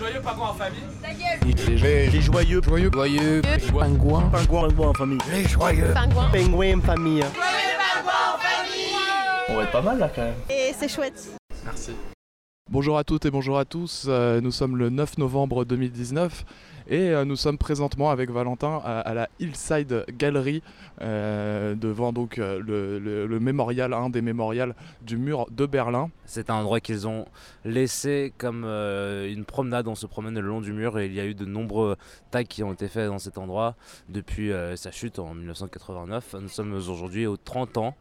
les joyeux pingouins en famille Les, joyeux, joyeux, joyeux, pingouins, pingouins, pingouins en famille. Les joyeux, Pingouin. pingouins en famille. On va être pas mal là quand même. Et c'est chouette. Merci. Bonjour à toutes et bonjour à tous, euh, nous sommes le 9 novembre 2019 et euh, nous sommes présentement avec Valentin à, la Hillside Gallery euh, devant donc le, mémorial, un des mémorials du mur de Berlin. C'est un endroit qu'ils ont laissé comme une promenade. On se promène le long du mur et il y a eu de nombreux tags qui ont été faits dans cet endroit depuis sa chute en 1989. Nous sommes aujourd'hui aux 30 ans.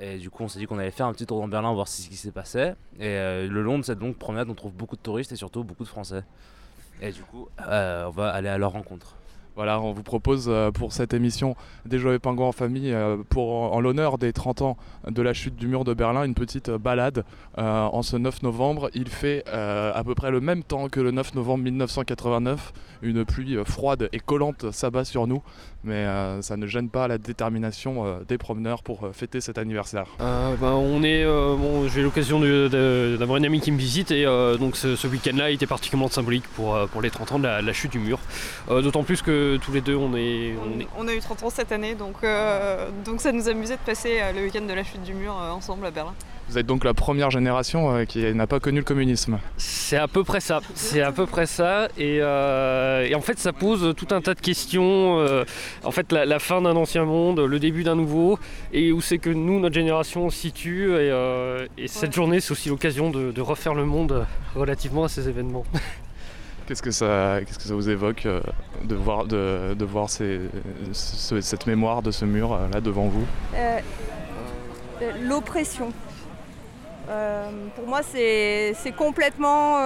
Et du coup, on s'est dit qu'on allait faire un petit tour dans Berlin, voir ce qui s'y passait. Et euh, le long de cette longue promenade, on trouve beaucoup de touristes et surtout beaucoup de Français. Et du coup, euh, on va aller à leur rencontre. Voilà, on vous propose euh, pour cette émission des Joyeux Pingouins en famille, euh, pour, en l'honneur des 30 ans de la chute du mur de Berlin, une petite euh, balade en ce 9 novembre. Il fait à peu près le même temps que le 9 novembre 1989. Une pluie froide et collante s'abat sur nous, mais ça ne gêne pas la détermination des promeneurs pour fêter cet anniversaire. Ben, on est, j'ai l'occasion d'avoir une amie qui me visite et donc ce, week-end-là était particulièrement symbolique pour, pour les 30 ans de la, chute du mur. D'autant plus que tous les deux on est, on est- On a eu 30 ans cette année, donc, euh, donc ça nous amusait de passer euh, le week-end de la chute du mur euh, ensemble à Berlin. Vous êtes donc la première génération euh, qui n'a pas connu le communisme. c'est à peu près ça. C'est à peu près ça et, euh, et en fait ça pose tout un tas de questions. euh, en fait la, la fin d'un ancien monde, le début d'un nouveau et où c'est que nous notre génération se situe et, euh, et cette Ouais. journée c'est aussi l'occasion de, de refaire le monde relativement à ces événements. Qu'est-ce que ça, vous évoque euh, de voir, cette mémoire de ce mur euh, là devant vous? Euh, L'oppression. Pour moi, c'est complètement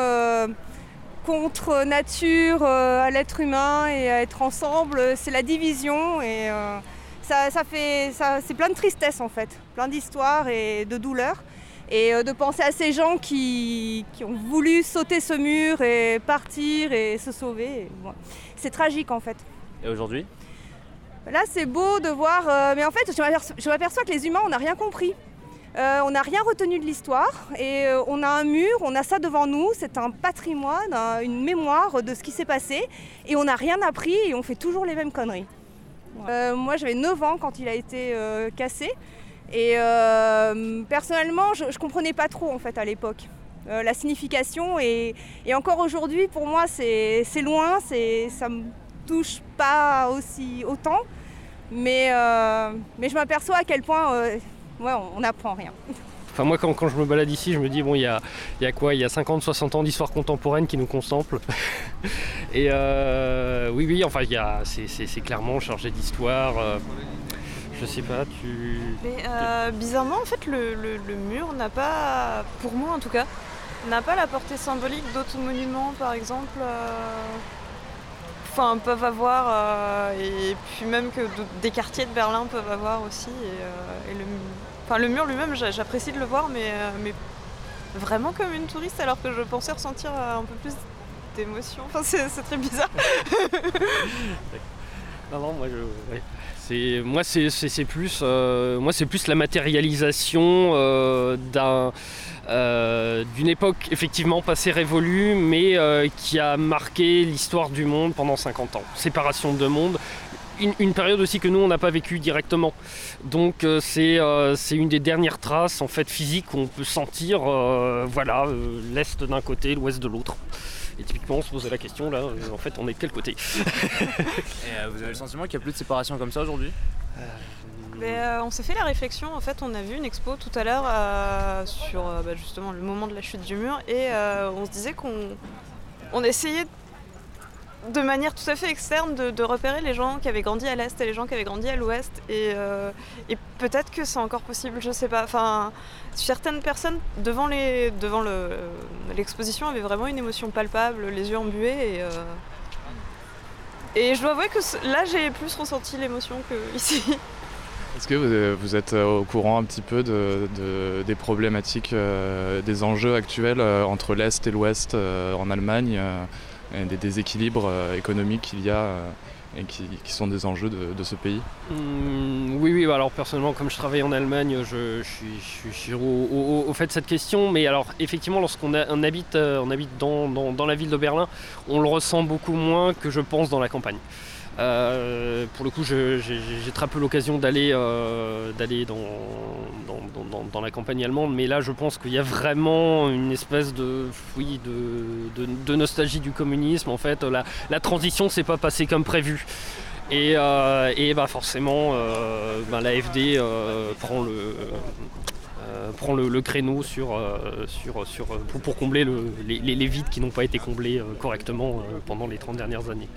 contre nature, à l'être humain et à être ensemble. C'est la division et fait, c'est plein de tristesse en fait, plein d'histoires et de douleurs. Et euh, de penser à ces gens qui, qui ont voulu sauter ce mur et partir et se sauver. bon, C'est tragique en fait. Et aujourd'hui? Là, c'est beau de voir, euh, mais en fait, je m'aperçois- que les humains, on n'a rien compris. Euh, on n'a rien retenu de l'histoire et euh, on a un mur, on a ça devant nous, c'est un patrimoine, un- une mémoire de ce qui s'est passé et on n'a rien appris et on fait toujours les mêmes conneries. Moi, j'avais 9 ans quand il a été cassé et euh, personnellement, je ne comprenais pas trop en fait à l'époque. euh, la signification et, encore aujourd'hui pour moi c'est loin, ça me touche pas aussi autant, mais, euh, mais je m'aperçois à quel point ouais, on n'apprend rien. Enfin moi quand, quand je me balade ici je me dis bon il y a, y a quoi? Il y a 50, 60 ans d'histoire contemporaine qui nous contemple. Et oui oui enfin c'est clairement chargé d'histoire. Je sais pas, tu. Mais euh, bizarrement, en fait, le, le- le mur n'a pas, pour moi en tout cas, n'a pas la portée symbolique d'autres monuments, par exemple. euh, Enfin, peuvent avoir, euh, et puis même que des quartiers de Berlin peuvent avoir aussi. Et, et le, enfin, le mur lui-même, j'a- j'apprécie de le voir, mais, mais vraiment comme une touriste, alors que je pensais ressentir un peu plus d'émotion. Enfin, c'est très bizarre. Moi, c'est, plus, la matérialisation euh, euh, d'une époque effectivement passée révolue, mais euh, qui a marqué l'histoire du monde pendant 50 ans. Séparation de deux mondes. Une, une période aussi que nous on n'a pas vécu directement. Donc c'est, une des dernières traces en fait physiques qu'on peut sentir, voilà, l'est d'un côté, l'ouest de l'autre. Et typiquement on se posait la question là, euh, en fait on est de quel côté Et euh, vous avez le sentiment qu'il n'y a plus de séparation comme ça aujourd'hui? Mais, euh, on s'est fait la réflexion, en fait, on a vu une expo tout à l'heure euh, sur euh, bah, justement le moment de la chute du mur et euh, on se disait qu'on on essayait de manière tout à fait externe de, de repérer les gens qui avaient grandi à l'est et les gens qui avaient grandi à l'ouest et, euh, et peut-être que c'est encore possible, je sais pas. Enfin, certaines personnes devant l'exposition avaient vraiment une émotion palpable, les yeux embués et euh, et je dois avouer que là j'ai plus ressenti l'émotion que ici. Est-ce que vous, vous êtes euh, au courant un petit peu de, de- des problématiques, euh, des enjeux actuels euh, entre l'Est et l'Ouest euh, en Allemagne, euh, et des déséquilibres euh, économiques qu'il y a euh, et qui, sont des enjeux de, ce pays mmh, Oui, oui, alors personnellement, comme je travaille en Allemagne, je, suis, au, fait de cette question. Mais alors, effectivement, lorsqu'on habite, habite dans, la ville de Berlin, on le ressent beaucoup moins que je pense dans la campagne. Euh, pour le coup, j'ai très peu l'occasion d'aller euh, dans, la campagne allemande, mais là, je pense qu'il y a vraiment une espèce de, de, nostalgie du communisme. En fait, la, la transition s'est pas passée comme prévu. Et, euh, bah forcément, bah, l'AFD prend le. créneau pour, combler les, les, vides qui n'ont pas été comblés correctement pendant les 30 dernières années.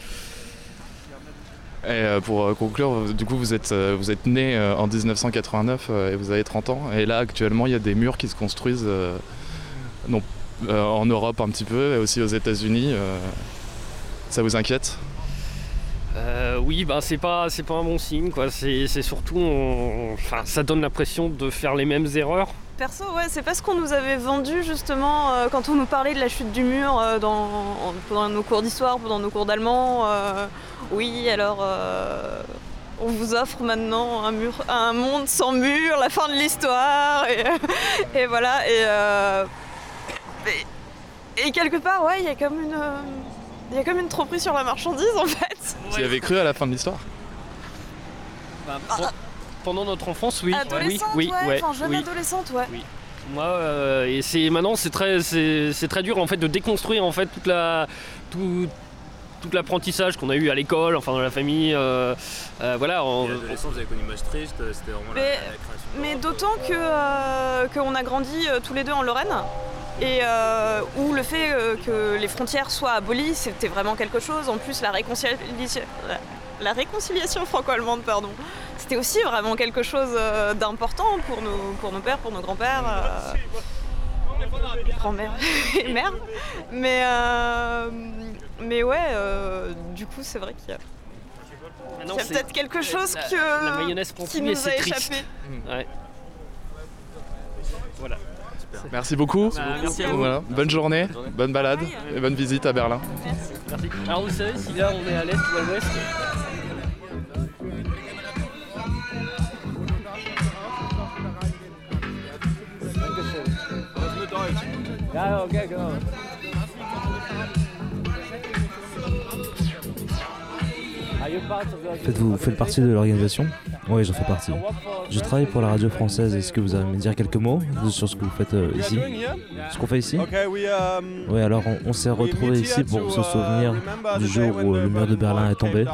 Et euh, pour euh, conclure, du coup, vous êtes, euh, vous êtes né en 1989 et vous avez 30 ans. Et là, actuellement, il y a des murs qui se construisent en Europe un petit peu et aussi aux États-Unis. ça vous inquiète? Oui, bah c'est pas pas un bon signe. C'est surtout, enfin, ça donne l'impression de faire les mêmes erreurs. Perso, ouais, c'est pas ce qu'on nous avait vendu justement quand on nous parlait de la chute du mur dans, pendant nos cours d'histoire, pendant nos cours d'allemand oui, alors euh, on vous offre maintenant un, mur, un monde sans mur, la fin de l'histoire, et, voilà. Euh, et, quelque part, ouais, il y a comme une. Il y a comme une tromperie sur la marchandise en fait. Vous y avez cru à la fin de l'histoire? Bah, Pendant notre enfance, oui. Adolescente, oui, ouais, enfin jeune adolescente, ouais. Oui. Moi, euh, et c'est maintenant c'est très c'est très dur en fait de déconstruire en fait toute la tout, tout l'apprentissage qu'on a eu à l'école, enfin dans la famille. Euh, euh, voilà. En, l'adolescence, vous avez connu Maastricht, euh, c'était vraiment mais, la, création. Mais d'autant que qu'on a grandi tous les deux en Lorraine. Et où le fait que les frontières soient abolies, c'était vraiment quelque chose. En plus, la réconciliation, la, réconciliation franco-allemande, pardon, c'était aussi vraiment quelque chose d'important pour nos, pour nos pères, pour nos grands-pères grand-mère et mère. Mais, euh, mais ouais, euh, du coup, c'est vrai qu'il y a, ah peut-être quelque chose que, la mayonnaise qui nous a échappé. Ouais. Voilà. Merci beaucoup. Bah, merci à vous. Bonne journée, bonne balade et bonne visite à Berlin. Merci. Alors vous savez si là on est à l'est ou à l'ouest Faites-vous faites partie de l'organisation? Oui, j'en fais partie. Je travaille pour la radio française. Est-ce que vous allez me dire quelques mots sur ce que vous faites euh, ici Ce qu'on fait ici Oui, alors on, s'est retrouvés ici pour se souvenir du jour où le mur de Berlin est tombé.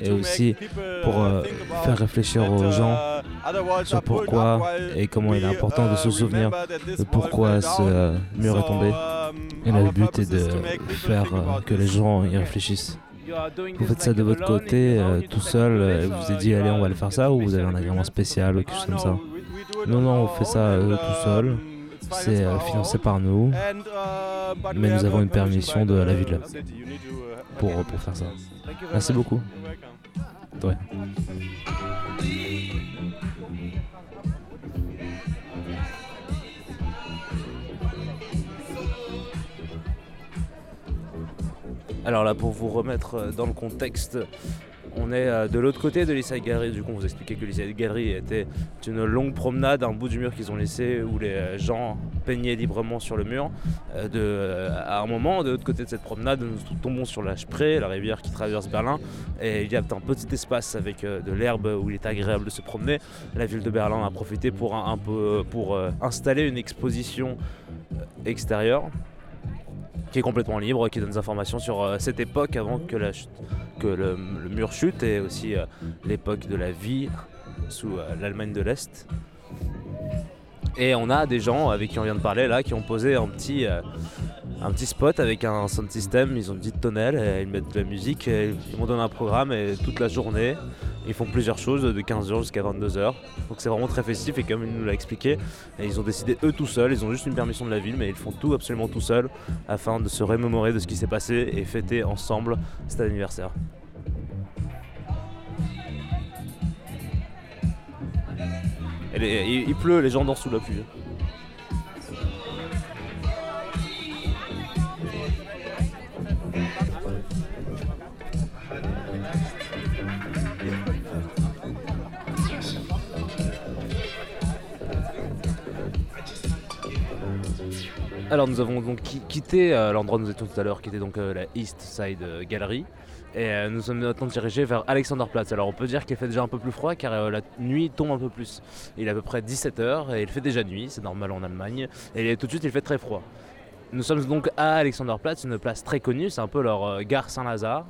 Et aussi pour euh, faire réfléchir aux gens sur pourquoi et comment il est important de se souvenir de pourquoi ce mur est tombé. Et le but est de faire euh, que les gens y réfléchissent. Vous faites ça de votre côté, euh, tout seul, et vous vous êtes dit allez on va le faire ça ou vous avez un agrément spécial ou quelque chose comme ça Non, non, on fait ça tout seul. C'est financé par nous, mais nous avons une permission de la ville pour, pour faire ça. Merci beaucoup. Alors là, pour vous remettre dans le contexte, on est euh, de l'autre côté de l'Issai Gallery. Du coup, on vous expliquait que l'Issai Gallery était une longue promenade, un bout du mur qu'ils ont laissé où les gens peignaient librement sur le mur. Euh, à un moment, de l'autre côté de cette promenade, nous tombons sur la Spree, la rivière qui traverse Berlin. Et il y a un petit espace avec euh, de l'herbe où il est agréable de se promener. La ville de Berlin a profité pour installer une exposition extérieure qui est complètement libre, qui donne des informations sur euh, cette époque avant que, le, mur chute et aussi euh, l'époque de la vie sous euh, l'Allemagne de l'Est. Et on a des gens avec qui on vient de parler là qui ont posé un petit, un petit spot avec un sound system, ils ont dit tonnelle, et ils mettent de la musique, ils m'ont donné un programme et toute la journée ils font plusieurs choses de 15h jusqu'à 22h. Donc c'est vraiment très festif et comme il nous l'a expliqué, ils ont décidé eux tout seuls, ils ont juste une permission de la ville mais ils font tout absolument tout seuls afin de se remémorer de ce qui s'est passé et fêter ensemble cet anniversaire. il pleut, les gens dansent sous la pluie. Alors nous avons donc quitté l'endroit où nous étions tout à l'heure, qui était donc la East Side Gallery. Et nous sommes maintenant dirigés vers Alexanderplatz. Alors on peut dire qu'il fait déjà un peu plus froid car la nuit tombe un peu plus. Il est à peu près 17h et il fait déjà nuit, c'est normal en Allemagne. Et tout de suite il fait très froid. Nous sommes donc à Alexanderplatz, une place très connue, c'est un peu leur gare Saint-Lazare.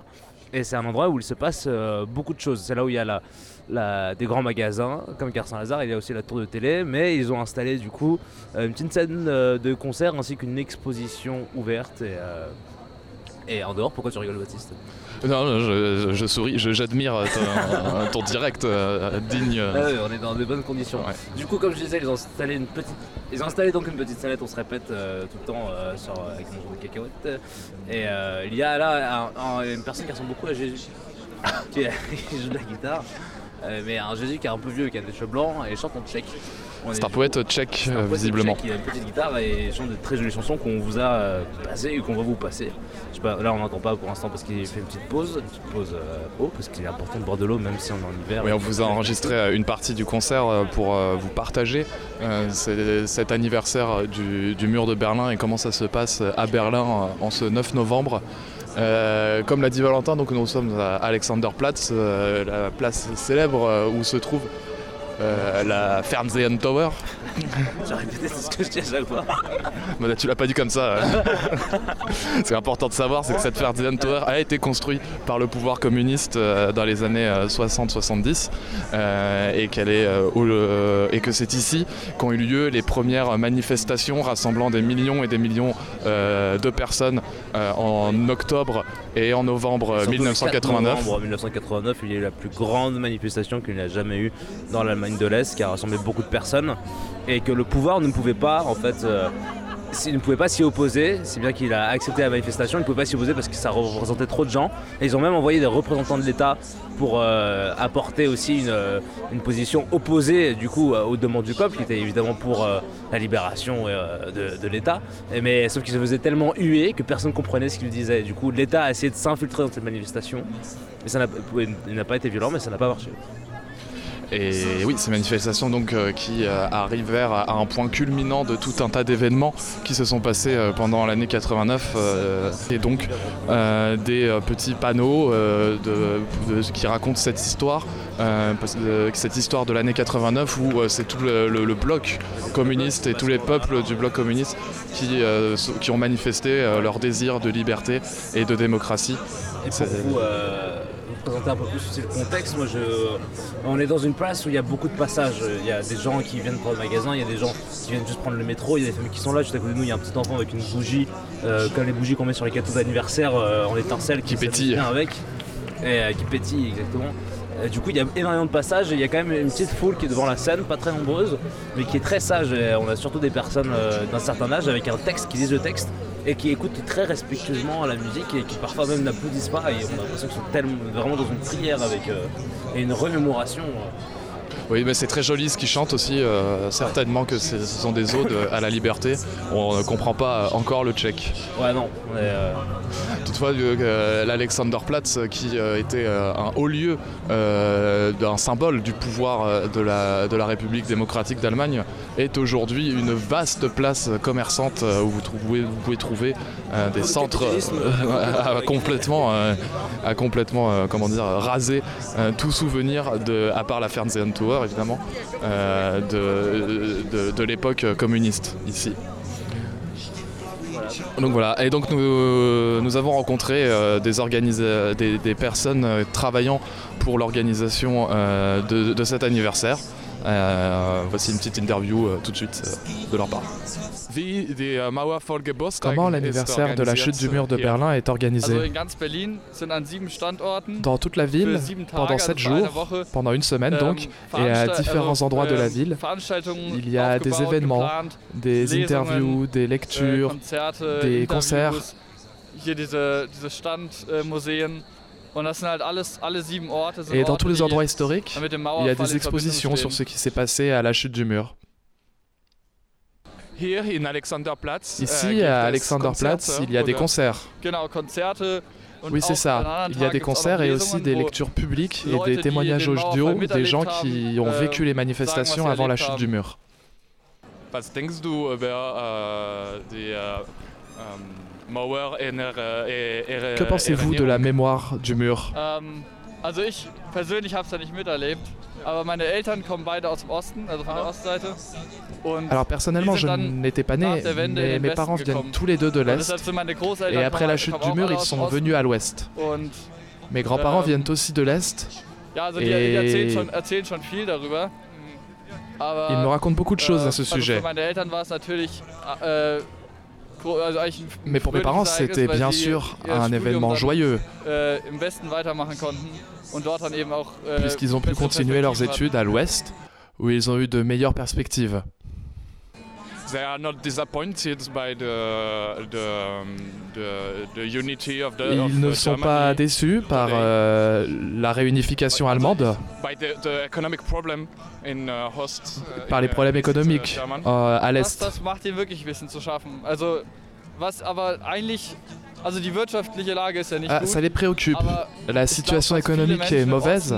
Et c'est un endroit où il se passe beaucoup de choses. C'est là où il y a la, des grands magasins comme Gare Saint-Lazare, il y a aussi la tour de télé, mais ils ont installé du coup euh, une petite scène euh, de concert ainsi qu'une exposition ouverte et, euh, et en dehors. Pourquoi tu rigoles Baptiste? Non, je, souris, j'admire ton, direct digne. Ah on est dans de bonnes conditions. Du coup, comme je disais, ils ont installé une petite, ils ont installé donc une petite salette. On se répète tout le temps sur, avec mon de cacahuètes. Et il y a là une personne qui ressemble beaucoup à Jésus, qui joue de la guitare. Euh, mais un Jésus qui est un peu vieux, qui a des cheveux blancs et chante en tchèque. C'est un poète tchèque, visiblement. Il a une petite guitare et chante de très jolies chansons qu'on vous a euh, passées et qu'on va vous passer. Je sais pas, là on n'entend pas pour l'instant parce qu'il fait une petite pause, une petite pause euh, parce qu'il est important de boire de l'eau même si on est en hiver. Oui, on vous a enregistré une partie du concert pour vous partager cet anniversaire du, du, mur de Berlin et comment ça se passe à Berlin en ce 9 novembre. Euh, comme l'a dit Valentin, donc nous sommes à Alexanderplatz, euh, la place célèbre euh, où se trouve la Fernsehen Tower. J'ai répété ce que je dis à chaque fois. tu l'as pas dit comme ça. c'est important de savoir, c'est que cette Fernsehen Tower a été construite par le pouvoir communiste dans les années 60-70 et qu'elle est et que c'est ici qu'ont eu lieu les premières manifestations rassemblant des millions et des millions de personnes en octobre et en novembre 1989. En novembre 1989, il y a eu la plus grande manifestation qu'il n'y a jamais eu dans l'Allemagne de l'Est, qui a rassemblé beaucoup de personnes, et que le pouvoir ne pouvait pas, en fait, euh, ne pouvait pas s'y opposer, c'est bien qu'il a accepté la manifestation, il ne pouvait pas s'y opposer parce que ça représentait trop de gens. Et ils ont même envoyé des représentants de l'État pour euh, apporter aussi une, euh, une, position opposée du coup aux demandes du peuple, qui était évidemment pour la libération de, l'État. Mais sauf qu'il se faisait tellement hué que personne ne comprenait ce qu'il disait. Du coup, l'État a essayé de s'infiltrer dans cette manifestation. Et ça n'a pas été violent, mais ça n'a pas marché. Et oui, ces manifestations donc, euh, qui euh, arrivèrent à, un point culminant de tout un tas d'événements qui se sont passés euh, pendant l'année 89 et donc des petits panneaux de, qui racontent cette histoire, cette histoire de l'année 89 où c'est tout le, bloc communiste et tous les peuples du bloc communiste qui, qui ont manifesté leur désir de liberté et de démocratie. Et présenter un peu plus aussi le contexte, moi je... on est dans une place où il y a beaucoup de passages. Il y a des gens qui viennent prendre le magasin, il y a des gens qui viennent juste prendre le métro, il y a des familles qui sont là, juste à côté de nous, il y a un petit enfant avec une bougie, euh, comme les bougies qu'on met sur les gâteaux d'anniversaire euh, en étincelle qui, pétille avec, et euh, qui pétille exactement. du coup, il y a énormément de passages et il y a quand même une petite foule qui est devant la scène, pas très nombreuse, mais qui est très sage. on a surtout des personnes d'un certain âge avec un texte qui lisent le texte et qui écoutent très respectueusement la musique et qui parfois même n'applaudissent pas et on a l'impression qu'ils sont vraiment dans une prière avec euh, et une remémoration. Oui, mais c'est très joli ce qu'ils chantent aussi. Euh, certainement que ce sont des odes à la liberté. On ne comprend pas encore le tchèque. Ouais, non. Euh, Toutefois, l'Alexanderplatz, qui était un haut lieu d'un symbole du pouvoir de la, de la République démocratique d'Allemagne, est aujourd'hui une vaste place commerçante où vous, trouvez, vous pouvez trouver des centres complètement, à complètement comment dire, raser tout souvenir de, à part la Fernsehen Tour évidemment euh, de, l'époque communiste ici. Donc voilà, et donc nous, avons rencontré euh, des, des, personnes travaillant pour l'organisation euh, de, cet anniversaire. Voici une petite interview tout de suite de leur part. Comment l'anniversaire de la chute du mur de Berlin est organisé Dans toute la ville, pendant sept jours, pendant une semaine donc, et à différents endroits de la ville, il y a des événements, des interviews, des lectures, des concerts. Et dans tous les endroits historiques, il y a des expositions sur ce qui s'est passé à la chute du mur. Ici, äh, à Alexanderplatz, il y a des concerts. Oui, c'est ça. Il y a des concerts et aussi des lectures publiques et des témoignages audio des gens qui ont véchu les manifestations avant la chute du mur. Die Mauer Que pensez-vous de la mémoire du mur? Also ich persönlich habe es ja nicht miterlebt, aber meine Eltern kommen beide aus dem Osten, also von der Ostseite. Alors personnellement, je n'étais pas né, mais mes parents viennent tous les deux de l'Est. Et après la chute du mur, ils sont venus à l'Ouest. Mes grands-parents ähm, viennent aussi de l'Est. Et ils me racontent beaucoup de choses à ce sujet. Äh, mais pour mes parents, c'était bien sûr un événement joyeux. Äh, Puisqu'ils ont pu continuer leurs études à l'ouest, où ils ont eu de meilleures perspectives. Ils ne sont pas déçus par euh, la réunification allemande, par les problèmes économiques euh, à l'Est. Ah, ça les préoccupe. La situation économique est mauvaise.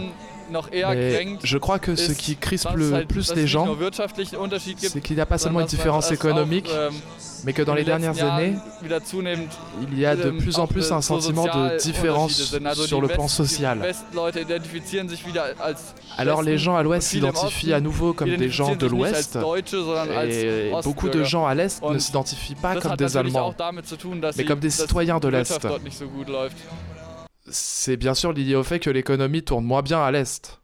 Mais je crois que ce qui crispe le plus les gens, c'est qu'il n'y a pas seulement une différence économique, ähm, mais que dans les dernières années, il y a de plus en plus un sentiment de différence sur le plan social. Alors les gens à l'Ouest s'identifient à nouveau comme des gens de l'Ouest, et beaucoup de gens à l'Est ne s'identifient pas comme des Allemands, mais comme des citoyens de l'Est c'est bien sûr lié au fait que l'économie tourne moins bien à l'Est.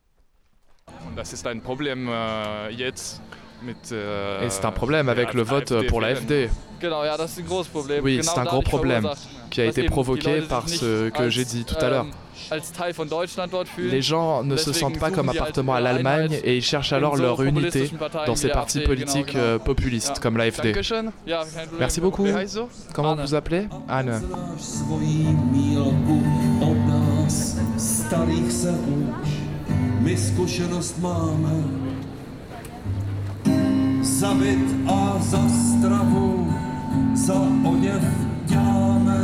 Äh, Et c'est un problème avec le vote pour l'AFD. Oui, c'est un gros problème qui a été provoqué par ce que j'ai dit tout à l'heure. Ähm, Les gens ne se sentent pas comme appartenant à l'Allemagne et ils cherchent alors leur unité dans ces partis politiques euh, populistes comme l'AFD. Merci beaucoup. Comment vous vous appelez Anne. starých se uč, my zkušenost máme. Za byt a za stravu, za oděv děláme.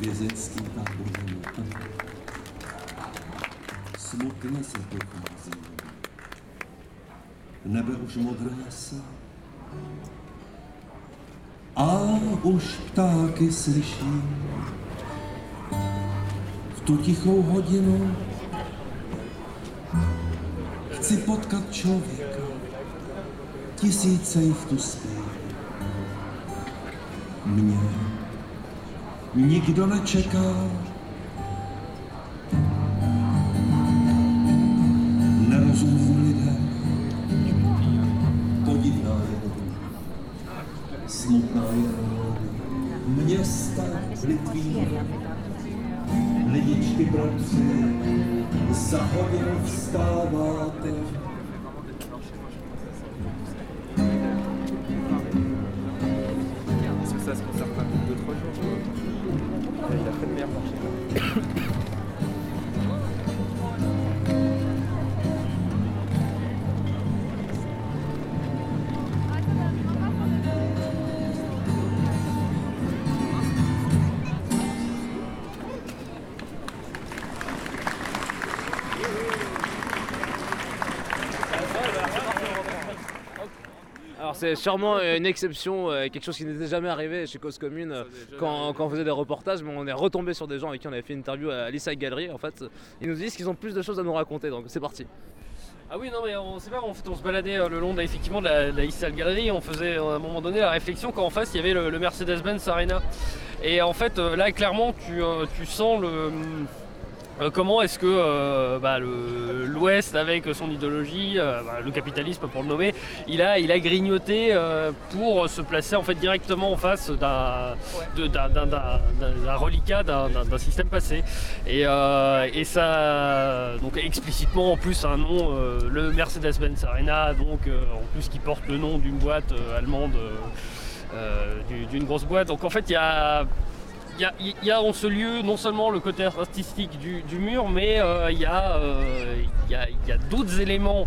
Vězeňský tábor Smutně se dochází. Nebe už modrá se. A už ptáky slyší. V tu tichou hodinu chci potkat člověka. Tisíce jich tu spí. Mě nikdo nečeká. Města Litvín, lidičky bratři, za hodinu vstáváte. C'est sûrement une exception, euh, quelque chose qui n'était jamais arrivé chez Cause Commune euh, quand, on faisait des reportages, mais on est retombé sur des gens avec qui on avait fait une interview à l'Issa Gallery. En fait, ils nous disent qu'ils ont plus de choses à nous raconter, donc c'est parti. Ah oui, non, mais on sait pas, en fait, on se baladait euh, le long de, effectivement, de la, de Gallery, on faisait à un moment donné la réflexion qu'en face il y avait le, Mercedes-Benz Arena. Et en fait, là, clairement, tu, tu sens le euh, comment est-ce que euh, bah, l'Ouest, avec son idéologie, euh, bah, le capitalisme pour le nommer, il a, il a grignoté pour se placer en fait directement en face d'un reliquat d'un système passé. Et, ça, donc explicitement en plus un nom, le Mercedes-Benz Arena, donc en plus qui porte le nom d'une boîte allemande, d'une grosse boîte. Donc en fait il y a il y, a en ce lieu non seulement le côté artistique du, mur, mais euh, il y a, euh, d'autres éléments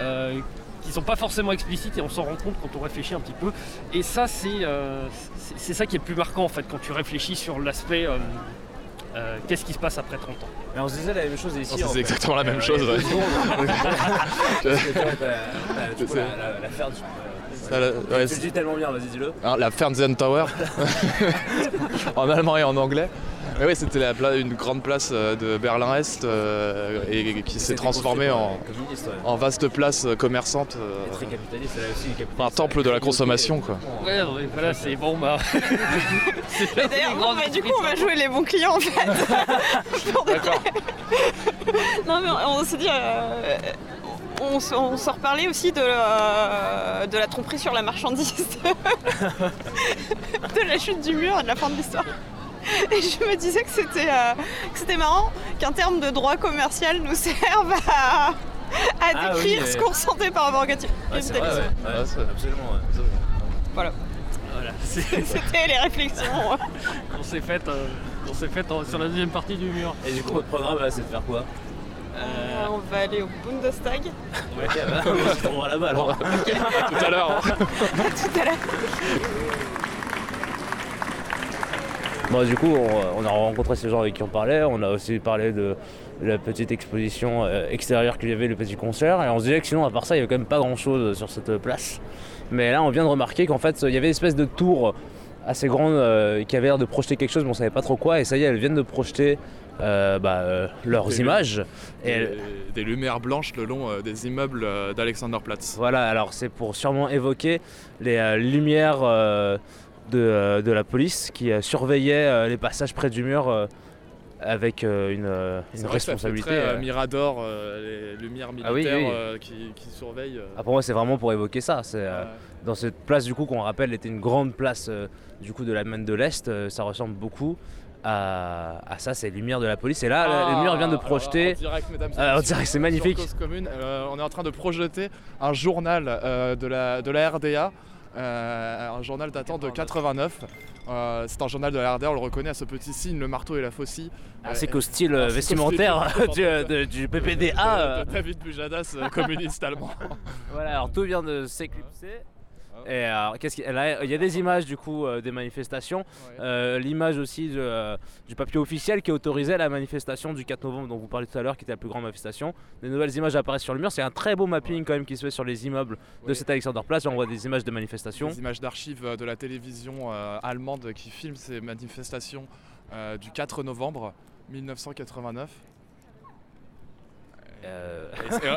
euh, qui ne sont pas forcément explicites et on s'en rend compte quand on réfléchit un petit peu. Et ça, c'est ça qui est le plus marquant en fait quand tu réfléchis sur l'aspect qu'est-ce qui se passe après 30 ans Mais on se disait la même chose ici. C'est exactement la même chose. L'affaire Ouais, tu le dis tellement bien, vas-y dis-le. La Fernsehen Tower, en allemand et en anglais. Mais oui, c'était une grande place euh, de Berlin-Est euh, et, qui s'est transformée en, en, vaste place commerçante. Euh, très capitaliste, elle a aussi un temple de la consommation. Quoi. Ouais, voilà, c'est bon. Bah... D'ailleurs, bah, du coup, on va jouer les bons clients en fait. D'accord. non, mais on, s'est dit. On, on s'en reparlait aussi de, de la tromperie sur la marchandise, de la chute du mur et de la fin de l'histoire. Et je me disais que c'était euh, marrant qu'un terme de droit commercial nous serve à, ah décrire ce qu'on ressentait par rapport au capitalisme. absolument, Voilà. voilà. C'était les réflexions qu'on s'est faites, euh, fait sur la deuxième partie du mur. Et du coup, votre programme, c'est de faire quoi? Euh, on va aller au Bundestag. Ouais, bah, on va là-bas alors. tout à l'heure. tout à l'heure. Bon, du coup, on, a rencontré ces gens avec qui on parlait. On a aussi parlé de la petite exposition euh, extérieure qu'il y avait, le petit concert. Et on se disait que sinon, à part ça, il n'y avait quand même pas grand chose sur cette place. Mais là, on vient de remarquer qu'en fait, il y avait une espèce de tour assez grande euh, qui avait l'air de projeter quelque chose, mais on savait pas trop quoi. Et ça y est, elles viennent de projeter euh, bah, leurs images. et des, lumières blanches le long des immeubles d'Alexanderplatz. Voilà, alors c'est pour sûrement évoquer les lumières euh, de, la police qui euh, surveillait euh, les passages près du mur avec une, une responsabilité. Très, Mirador, les lumières ah militaires Qui, surveillent. Ah, pour moi, c'est vraiment pour évoquer ça. C'est dans cette place du coup qu'on rappelle était une grande place du coup de la Maine de l'Est. ça ressemble beaucoup. À, ça, c'est lumière de la police. Et là, ah, mur vient de projeter. en direct, c'est magnifique. on est en train de projeter un journal de, la, de la RDA euh, un journal datant de 89. Euh, c'est un journal de la RDA, on le reconnaît à ce petit signe, le marteau et la faucie. Ainsi qu'au style vestimentaire du, du, PPDA. De David Bujadas, communiste allemand. voilà, alors tout vient de s'éclipser. Et alors, qu'est-ce qu'il il y a des images du coup euh, des manifestations, euh, l'image aussi euh, du papier officiel qui autorisait la manifestation du 4 novembre dont vous parliez tout à l'heure, qui était la plus grande manifestation. Des nouvelles images apparaissent sur le mur. C'est un très beau mapping quand même qui se fait sur les immeubles de cet Alexander Place. On voit des images de manifestations. Des images d'archives de la télévision allemande qui filment ces manifestations du 4 novembre 1989. Euh...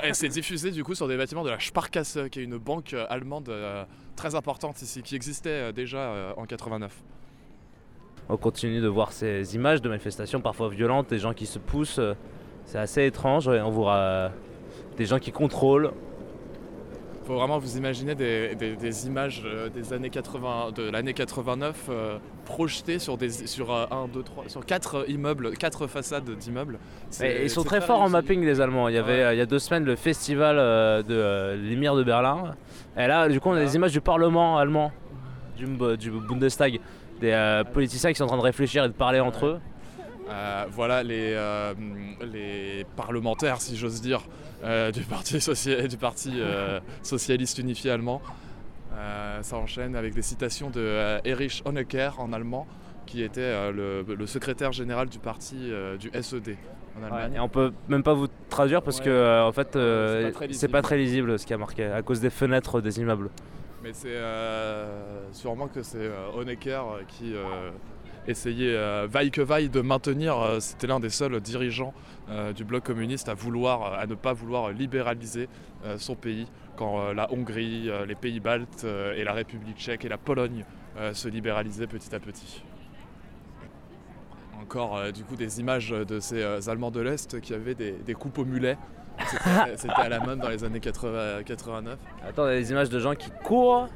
Et, c'est diffusé du coup sur des bâtiments de la Sparkasse, qui est une banque euh, allemande euh, très importante ici, qui existait euh, déjà en 89. On continue de voir ces images de manifestations parfois violentes, des gens qui se poussent. C'est assez étrange. On voit des gens qui contrôlent faut vraiment vous imaginer des, images euh, des années 80, de l'année 89 euh, projetées sur, des, sur, euh, un, deux, trois, sur quatre immeubles, quatre façades d'immeubles. Ils sont très, forts en mapping les Allemands. Il y avait il y a deux semaines le festival de Lumière de Berlin. Et là du coup on a des images du Parlement allemand, du, du Bundestag, des politiciens qui sont en train de réfléchir et de parler entre eux. voilà les, les parlementaires, si j'ose dire, euh, du Parti, du parti euh, socialiste unifié allemand. Euh, ça enchaîne avec des citations de Erich Honecker en allemand, qui était le, secrétaire général du parti du SED en Allemagne. et on peut même pas vous traduire parce que en fait c'est pas, très lisible ce qui a marqué à cause des fenêtres des immeubles. Mais c'est sûrement que c'est Honecker qui essayait vaille que vaille de maintenir, c'était l'un des seuls dirigeants euh, du bloc communiste à, vouloir, à ne pas vouloir libéraliser euh, son pays quand euh, la Hongrie, les pays baltes et la République tchèque et la Pologne se libéralisaient petit à petit encore du coup des images de ces Allemands de l'Est qui avaient des, coupes au mulet. C'était à la mode dans les années 80, 89. Attends, il y a des images de gens qui courent.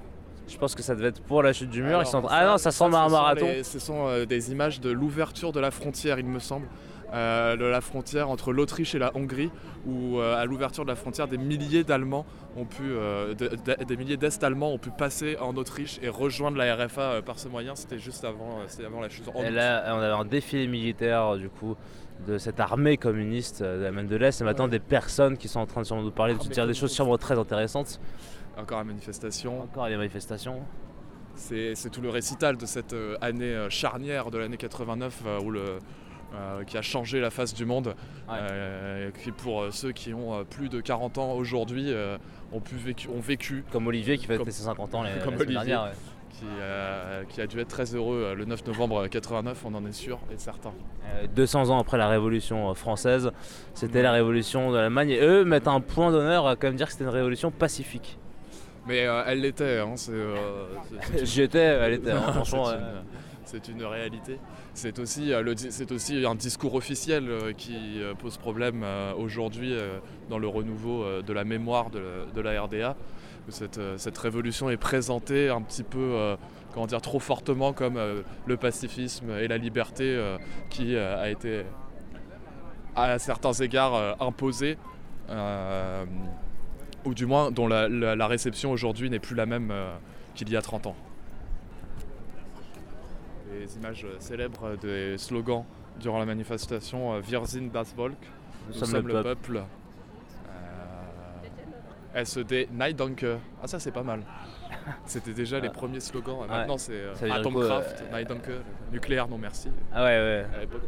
Je pense que ça devait être pour la chute du mur. Ah non, ça semble un marathon. ce sont des images de l'ouverture de la frontière, il me semble. Euh, de la frontière entre l'Autriche et la Hongrie, où euh, à l'ouverture de la frontière, des milliers d'Allemands ont pu, euh, des milliers d'Est-Allemands ont pu passer en Autriche et rejoindre la RFA par ce moyen. C'était juste avant, avant la chute. Et là, on avait un défilé militaire du coup de cette armée communiste de la de l'Est et maintenant des personnes qui sont en train de nous parler, de dire des choses sûrement très intéressantes. Encore une manifestation. Encore des manifestations. C'est tout le récital de cette année charnière de l'année 89 où le, qui a changé la face du monde, qui pour ceux qui ont plus de 40 ans aujourd'hui ont, vécu, ont vécu. Comme Olivier qui fêter ses 50 ans les, comme dernière. Qui, a dû être très heureux le 9 novembre 89, on en est sûr et certain. 200 ans après la Révolution française, c'était la Révolution de l'Allemagne et eux mettent un point d'honneur à quand même dire que c'était une révolution pacifique. Mais elle l'était, hein, J'y étais, elle était, hein, franchement c'est une réalité. C'est aussi, euh, un discours officiel euh, qui euh, pose problème aujourd'hui dans le renouveau de la mémoire de, la RDA. Cette, cette, révolution est présentée un petit peu, comment dire, trop fortement comme le pacifisme et la liberté qui a été à certains égards imposée, ou du moins dont la réception aujourd'hui n'est plus la même qu'il y a 30 ans les images euh, célèbres des slogans durant la manifestation euh, Wir sind das Volk, nous, sommes, le, peuple. Euh, SED Neidanke. Ah ça c'est pas mal. C'était déjà les premiers slogans. Maintenant c'est euh, Atomkraft, Neidanke, nucléaire non merci. Ah ouais ouais. À l'époque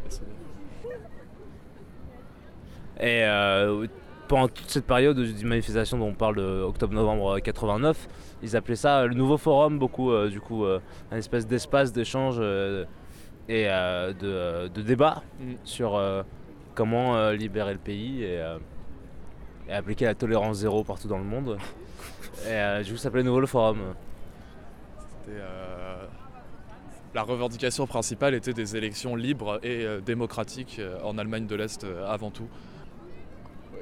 Et pendant toute cette période de manifestation dont on parle de octobre-novembre 89, ils appelaient ça le nouveau forum, beaucoup, euh, du coup, euh, un espèce d'espace d'échange euh, et de, débat mm. sur comment libérer le pays et, appliquer la tolérance zéro partout dans le monde. Et du coup, ça s'appelait nouveau le forum. la revendication principale était des élections libres et démocratiques en Allemagne de l'Est avant tout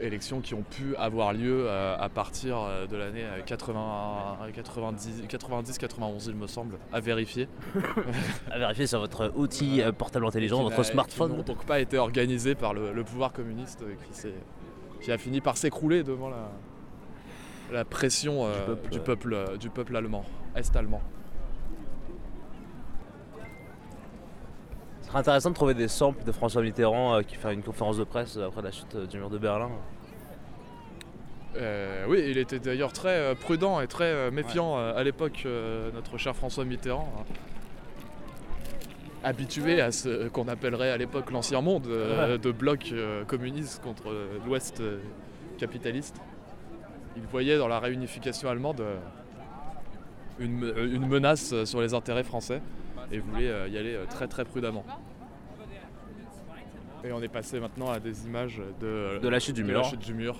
élections qui ont pu avoir lieu euh, à partir euh, de l'année 90-91 il me semble, à vérifier. à vérifier sur votre outil euh, portable intelligent, votre smartphone. Qui n'ont donc pas été organisés par le, pouvoir communiste qui, qui, a fini par s'écrouler devant la, la pression du, peuple, du, peuple, allemand, est-allemand. Ce serait intéressant de trouver des samples de François Mitterrand qui fait une conférence de presse après la chute du mur de Berlin. Euh, oui, il était d'ailleurs très euh, prudent et très euh, méfiant à l'époque, notre cher François Mitterrand. Hein. Habitué à ce qu'on appellerait à l'époque l'ancien monde, de bloc communiste contre l'Ouest capitaliste. Il voyait dans la réunification allemande une, menace sur les intérêts français et voulait y aller très très prudemment. Et on est passé maintenant à des images de, la chute du mur. La chute du mur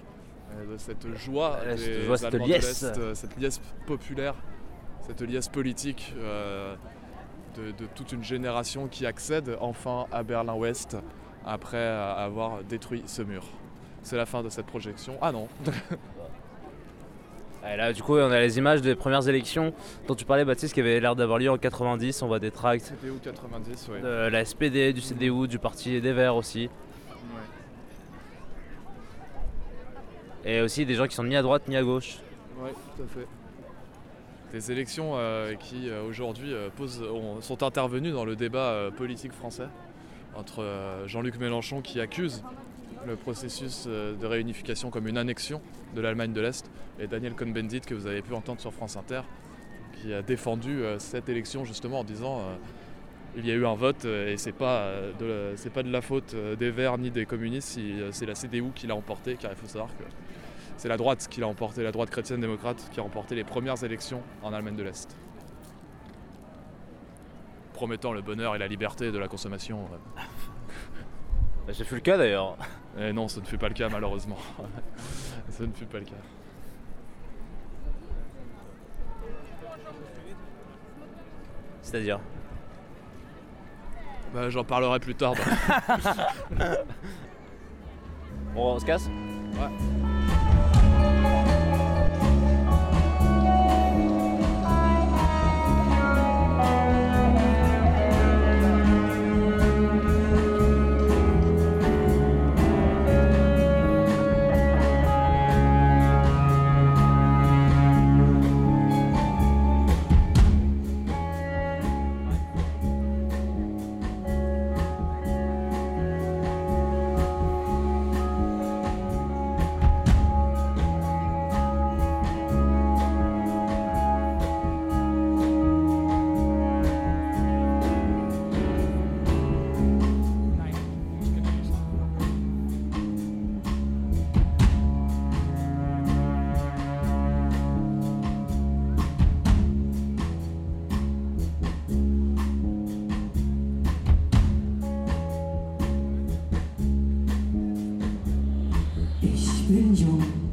de cette joie, cette, liesse. Euh, cette liesse populaire, cette liesse politique euh, de, toute une génération qui accède enfin à Berlin-Ouest après avoir détruit ce mur. C'est la fin de cette projection. Ah non Et là, du coup, on a les images des premières élections dont tu parlais, Baptiste, qui avaient l'air d'avoir lieu en 90. On voit des tracts. CDU 90, oui. De la SPD, du CDU, du Parti des Verts aussi. Et aussi des gens qui sont ni à droite ni à gauche. Oui, tout à fait. Des élections euh, qui euh, aujourd'hui euh, sont intervenues dans le débat politique français entre Jean-Luc Mélenchon qui accuse le processus de réunification comme une annexion de l'Allemagne de l'Est et Daniel Cohn-Bendit que vous avez pu entendre sur France Inter qui a défendu cette élection justement en disant il y a eu un vote et c'est pas pas de la faute des Verts ni des communistes, c'est la CDU qui l'a emporté car il faut savoir que c'est la droite qui l'a emporté, la droite chrétienne démocrate qui a remporté les premières élections en Allemagne de l'Est. Promettant le bonheur et la liberté de la consommation. Bah, c'est le cas d'ailleurs. Et non, ça ne fut pas le cas malheureusement. ça ne fut pas le cas. C'est-à-dire? Bah j'en parlerai plus tard. bon, on se casse? Ouais. 天井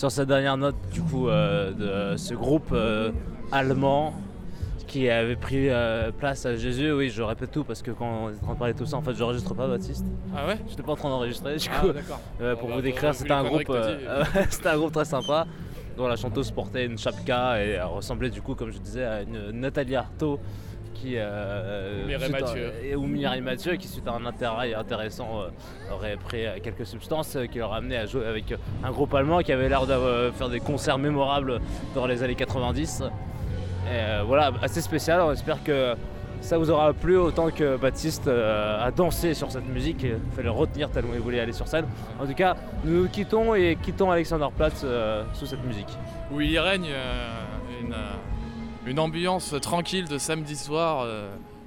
sur cette dernière note du coup de ce groupe allemand qui avait pris euh, place à Jésus, oui, je répète tout parce que quand on est en train de parler de tout ça, en fait, je n'enregistre pas Baptiste. Ah ouais? J'étais pas en train d'enregistrer, du ah, coup. Euh, pour vous décrire, c'était un groupe, euh, c'était un groupe très sympa dont la chanteuse portait une chapka et ressemblait du coup, comme je disais, à une Nathalie Arthaud qui Mathieu. ou Mireille Mathieu qui suite à un intérêt intéressant aurait pris quelques substances qui leur amené à jouer avec un groupe allemand qui avait l'air de faire des concerts mémorables dans les années 90 euh, voilà, assez spécial. On espère que ça vous aura plu autant que Baptiste euh, a dansé sur cette musique. Il fallait le retenir tellement il voulait aller sur scène. En tout cas, nous nous quittons et quittons Alexanderplatz euh, sous cette musique. Où il règne une, ambiance tranquille de samedi soir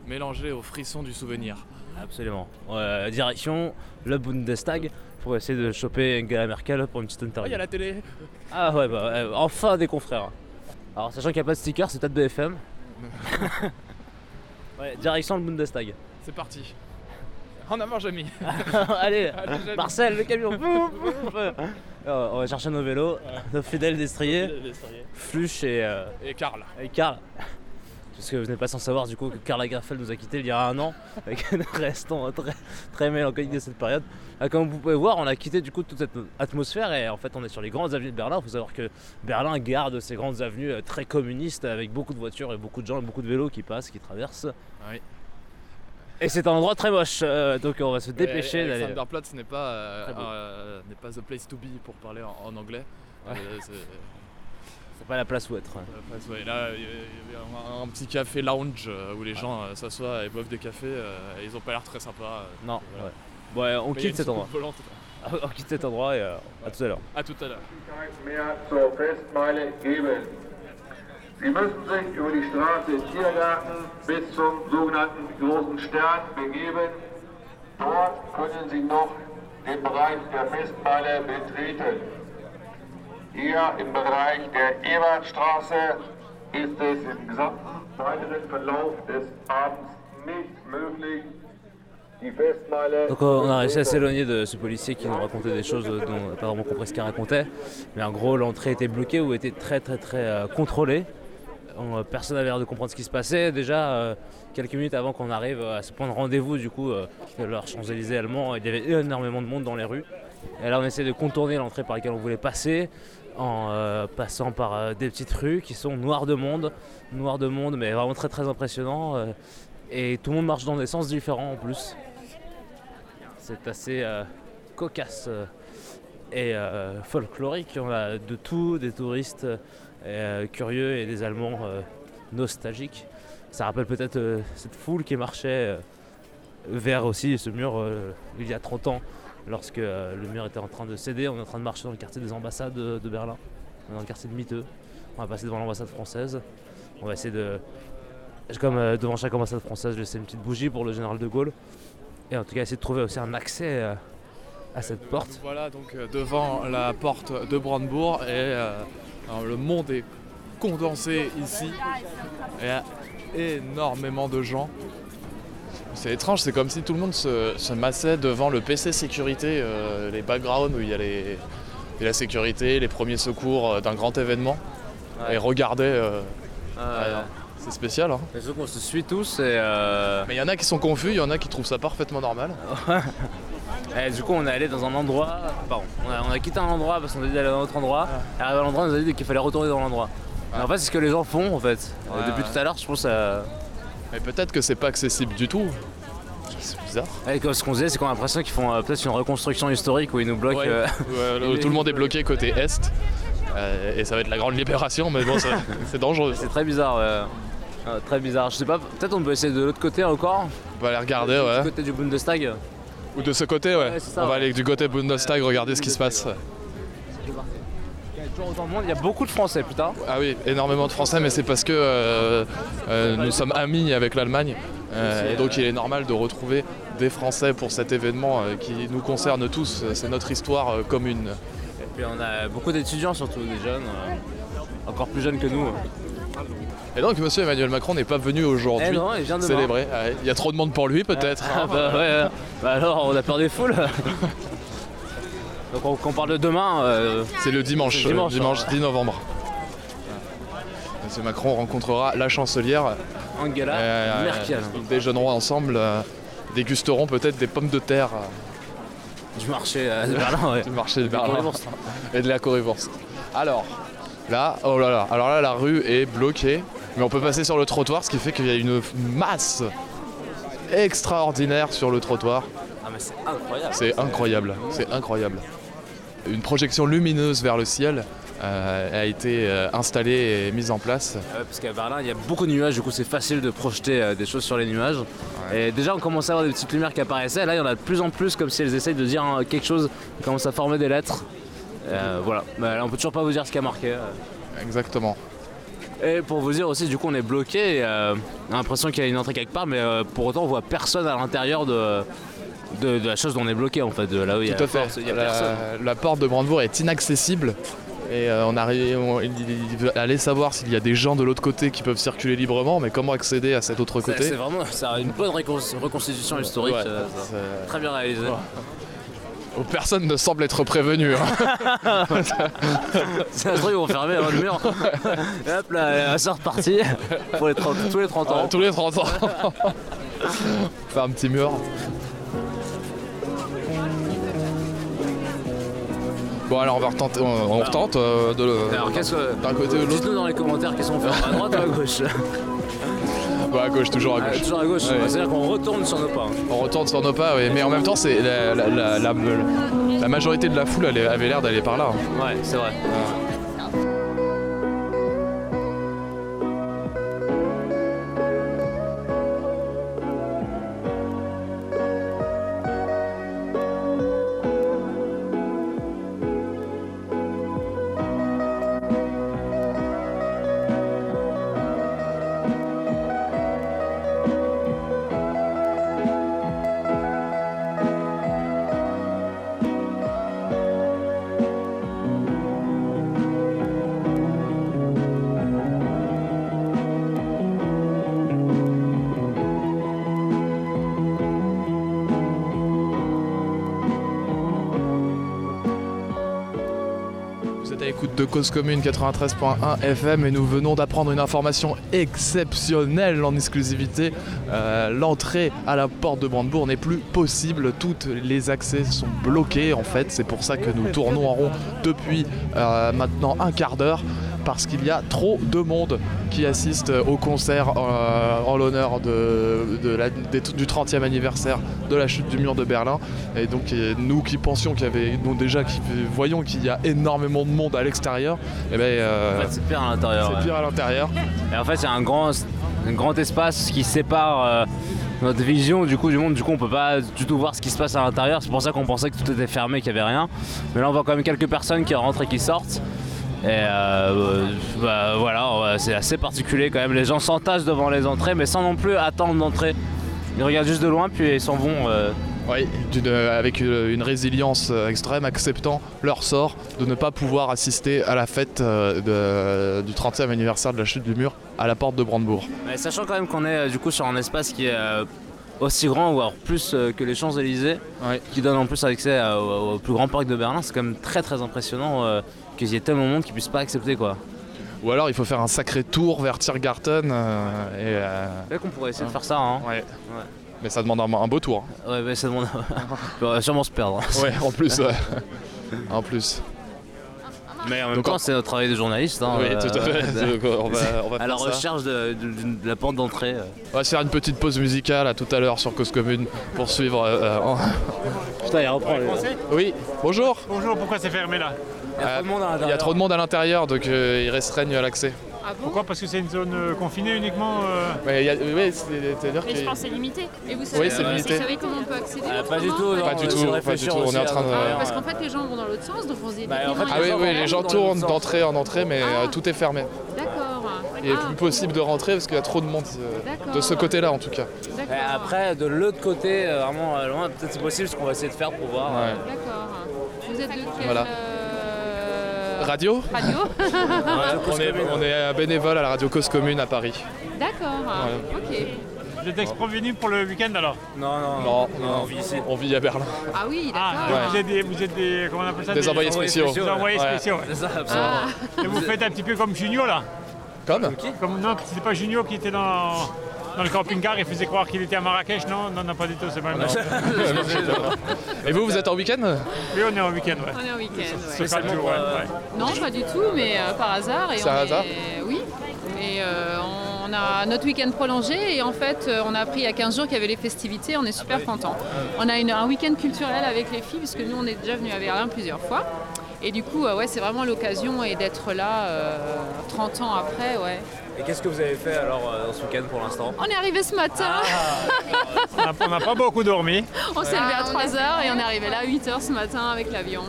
mélangée aux frissons du souvenir. Absolument. direction le Bundestag pour essayer de choper Angela Merkel pour une petite interview. Ah, il y a la télé Ah ouais, bah, enfin des confrères. Alors, sachant qu'il n'y a pas de sticker, c'est peut-être BFM. ouais, direction le Bundestag. C'est parti. En avant, Jamy. Allez, Marcel, le camion. on va chercher nos vélos, nos fidèles destriers, Fluche et. Euh, et Karl. Et Karl. Parce que vous n'êtes pas sans savoir du coup que Karl Lagerfeld nous a quittés il y a un an, avec un restant très, très mélancolique de cette période. Ah, comme vous pouvez voir, on a quitté du coup toute cette atmosphère et en fait on est sur les grandes avenues de Berlin. Il faut savoir que Berlin garde ces grandes avenues euh, très communistes avec beaucoup de voitures et beaucoup de gens et beaucoup de vélos qui passent, qui traversent. Oui. Et c'est un endroit très moche, euh, donc on va se dépêcher d'aller. Alexanderplatz n'est pas, euh, n'est pas the place to be pour parler en, anglais. C'est pas la place où être. Là, il y a un, petit café lounge euh, où les gens euh, s'assoient et boivent des cafés. Euh, et ils ont pas l'air très sympas. non, ouais. on quitte cet endroit. on quitte cet endroit et à tout à l'heure. À tout à l'heure. Sie müssen sich über die Straße Tiergarten bis zum sogenannten Großen Stern begeben. Dort können Sie noch den Bereich der Festmeile betreten. Hier im Bereich der Ebertstraße ist es im gesamten weiteren Verlauf des Abends nicht möglich, Donc on a réussi à s'éloigner de ce policier qui nous racontait des choses dont on n'a pas vraiment compris ce qu'il racontait. Mais en gros l'entrée était bloquée ou était très très très euh, contrôlée. Personne n'avait l'air de comprendre ce qui se passait. Déjà euh, quelques minutes avant qu'on arrive à ce point de rendez-vous du coup, euh, leur Champs-Élysées allemand, il y avait énormément de monde dans les rues. Et là on essaie de contourner l'entrée par laquelle on voulait passer en euh, passant par euh, des petites rues qui sont noires de monde, noires de monde, mais vraiment très très impressionnant. Euh, et tout le monde marche dans des sens différents en plus. C'est assez cocasse et folklorique. On a de tout, des touristes curieux et des Allemands nostalgiques. Ça rappelle peut-être cette foule qui marchait vers aussi ce mur il y a 30 ans lorsque euh, le mur était en train de céder. On est en train de marcher dans le quartier des ambassades de, Berlin, dans le quartier de Miteux. On va passer devant l'ambassade française. On va essayer de. Comme euh, devant chaque ambassade française, je laisse une petite bougie pour le général de Gaulle. Et en tout cas, essayer de trouver aussi un accès euh, à cette porte. Voilà, donc devant la porte de Brandebourg. Et le monde est condensé ici. Il y a énormément de gens. C'est étrange, c'est comme si tout le monde se, massait devant le PC sécurité, euh, les backgrounds où il y a les, la sécurité, les premiers secours euh, d'un grand événement, et regardait. Euh, c'est spécial. Hein. qu'on se suit tous et. Mais il y en a qui sont confus, il y en a qui trouvent ça parfaitement normal. du coup, on est allé dans un endroit. Pardon, on a, quitté un endroit parce qu'on a dit d'aller dans un autre endroit. Et arrivé à l'endroit, on nous a dit qu'il fallait retourner dans l'endroit. En fait, c'est ce que les gens font en fait. Depuis tout à l'heure, je pense. Mais peut-être que c'est pas accessible du tout. C'est bizarre. ce qu'on disait, c'est qu'on a l'impression qu'ils font euh, peut-être une reconstruction historique où ils nous bloquent. Euh, tout le monde est bloqué côté est. Euh, et ça va être la grande libération, mais bon, c'est dangereux. C'est très bizarre, très bizarre. Je sais pas, peut-être on peut essayer de l'autre côté encore On va aller regarder, ouais. Côté du Bundestag Ou de ce côté, ouais. on va aller du côté Bundestag regarder ce qui se passe il y a beaucoup de Français, putain. Ah oui, énormément de Français, mais c'est parce que euh, euh, nous sommes amis avec l'Allemagne. Euh, et donc il est normal de retrouver des Français pour cet événement qui nous concerne tous. C'est notre histoire commune. Et puis on a beaucoup d'étudiants, surtout des jeunes, encore plus jeunes que nous. Et donc monsieur Emmanuel Macron n'est pas venu aujourd'hui eh célébrer. Ah il y a trop de monde pour lui peut-être. Ah, bah, ouais, bah alors on a peur des foules. Donc on parle de demain, c'est le dimanche, dimanche, dimanche 10 novembre. M. Macron rencontrera la chancelière Angela euh, Merkel. Ils déjeuneront ensemble, dégusteront peut-être des pommes de terre. Du marché de Berlin, Du marché de Berlin. Et de la Corée-Bourse. Alors, là, oh là là, alors là, la rue est bloquée, mais on peut passer sur le trottoir, ce qui fait qu'il y a une masse extraordinaire sur le trottoir. Ah mais c'est incroyable. C'est incroyable, c'est incroyable. Une projection lumineuse vers le ciel euh, a été euh, installée et mise en place. parce qu'à Berlin, il y a beaucoup de nuages, du coup c'est facile de projeter euh, des choses sur les nuages. Et déjà on commence à avoir des petites lumières qui apparaissaient, là il y en a de plus en plus comme si elles essayent de dire hein, quelque chose, commencent à former des lettres. voilà, mais on peut toujours pas vous dire ce qui a marqué. Exactement. Et pour vous dire aussi, du coup, on est bloqué. on a l'impression qu'il y a une entrée quelque part, mais pour autant, on voit personne à l'intérieur de, de, la chose dont on est bloqué, en fait, de là où il y a, Tout à fait. la, la, porte de Brandebourg est inaccessible. Et euh, on arrive, il veut aller savoir s'il y a des gens de l'autre côté qui peuvent circuler librement, mais comment accéder à cet autre côté? C'est vraiment une bonne reconstitution historique, euh, très bien personne ne semble être prévenu. Hein. c'est un truc, ils vont fermer hein, le mur. Et hop là, c'est reparti. Pour les tous les 30 ans. tous les 30 ans. Faire un petit mur. Bon alors on va retenter, on, retente euh, de le. Alors qu'est-ce que. D'un côté ou de l'autre. Dites-nous dans les commentaires qu'est-ce qu'on fait à droite ou à gauche Bah à gauche, toujours à gauche. toujours à gauche, c'est-à-dire qu'on retourne sur nos pas. On retourne sur nos pas, oui, mais en même temps c'est la, majorité de la foule avait l'air d'aller par là. Hein. Ouais, c'est vrai. Cause Commune 93.1 FM et nous venons d'apprendre une information exceptionnelle en exclusivité. Euh, l'entrée à la porte de Brandebourg n'est plus possible, tous les accès sont bloqués en fait, c'est pour ça que nous tournons en rond depuis euh, maintenant un quart d'heure parce qu'il y a trop de monde qui assiste au concert euh, en l'honneur de, du 30e anniversaire de la chute du mur de Berlin. Et donc nous qui pensions qu'il y avait, nous déjà qui voyons qu'il y a énormément de monde à l'extérieur, et eh ben, euh, c'est pire à l'intérieur. C'est pire à l'intérieur. Et en fait il y a un grand, un grand espace qui sépare euh, notre vision du coup du monde. Du coup on peut pas du tout voir ce qui se passe à l'intérieur. C'est pour ça qu'on pensait que tout était fermé, qu'il n'y avait rien. Mais là on voit quand même quelques personnes qui rentrent et qui sortent. Et euh, bah, voilà, c'est assez particulier quand même. Les gens s'entassent devant les entrées, mais sans non plus attendre d'entrer. Ils regardent juste de loin, puis ils s'en vont. Euh. Oui, avec une résilience extrême, acceptant leur sort de ne pas pouvoir assister à la fête euh, du 30e anniversaire de la chute du mur à la porte de Brandebourg. Mais sachant quand même qu'on est du coup sur un espace qui est aussi grand, voire plus que les Champs-Élysées, qui donne en plus accès au, plus grand parc de Berlin, c'est quand même très très impressionnant qu'il y ait tellement de monde qu'ils puissent pas accepter quoi. Ou alors il faut faire un sacré tour vers Tiergarten. Euh, et, euh... qu'on pourrait essayer de faire ça. Hein. Ouais. Mais ça demande un, beau tour. Hein. Ouais, mais ça demande. on va sûrement se perdre. Ouais, en plus, en plus. Mais en même temps, c'est notre travail de journaliste. Hein, oui, tout à fait. Euh, on va, on va à la recherche de, la porte d'entrée. Euh. On va se faire une petite pause musicale à tout à l'heure sur Cause Commune pour suivre. Euh, Putain, il reprend. Oui, bonjour. Bonjour, pourquoi c'est fermé là? Il y a trop de monde à l'intérieur, donc ils restreignent l'accès. Ah Pourquoi Parce que c'est une zone euh, confinée uniquement euh... Oui, c'est-à-dire Mais je pense que c'est limité. Et vous savez, oui, limité. Vous savez comment on peut accéder ah, Pas du tout, pas du tout, pas du tout. On est en train de. Ah, parce qu'en fait, les gens vont dans l'autre sens, donc on se dit. Bah, en fait, ah oui, oui, les gens tournent d'entrée en entrée, mais euh, tout est fermé. D'accord. Il est plus possible de rentrer parce qu'il y a trop de monde euh, de ce côté-là en tout cas. Après, de l'autre côté, vraiment loin, peut-être c'est possible ce qu'on va essayer de faire pour voir. D'accord. Vous êtes de quel voilà. Radio Radio on, est, bénévole à la radio Cause Commune à Paris. D'accord, ok. Vous êtes ex-provenu pour le week-end alors Non, non, Non, non, on vit ici. On vit à Berlin. Ah oui, Ah, d'accord. vous êtes des, vous êtes des, comment on appelle ça Des envoyés spéciaux. Des envoyés Ouais. spéciaux. ouais. C'est ça, absolument. Ah, Et vous faites un petit peu comme Junio là Comme Comme non, c'était pas Junio qui était dans, dans le camping-car et faisait croire qu'il était à Marrakech, non Non, non, pas du tout, c'est pas le même. Et vous, vous êtes en week-end? Oui, on est en week-end, ouais. on est en week-end. ouais. Jours, ouais, ouais. Non, pas du tout, mais euh, par hasard. C'est on un est- hasard? Oui. Et euh, on a notre week-end prolongé et en fait, euh, on a appris il y a 15 jours qu'il y avait les festivités. On est super contents. On a une- un week-end culturel avec les filles, puisque nous, on est déjà venus à Berlin plusieurs fois. Et du coup, euh, ouais, c'est vraiment l'occasion et d'être là euh, 30 ans après, ouais. Et qu'est-ce que vous avez fait alors euh, dans ce week-end pour l'instant On est arrivé ce matin, On a- On n'a pas beaucoup dormi. on s'est levé à 3h et on est arrivé là à 8h ce matin avec l'avion.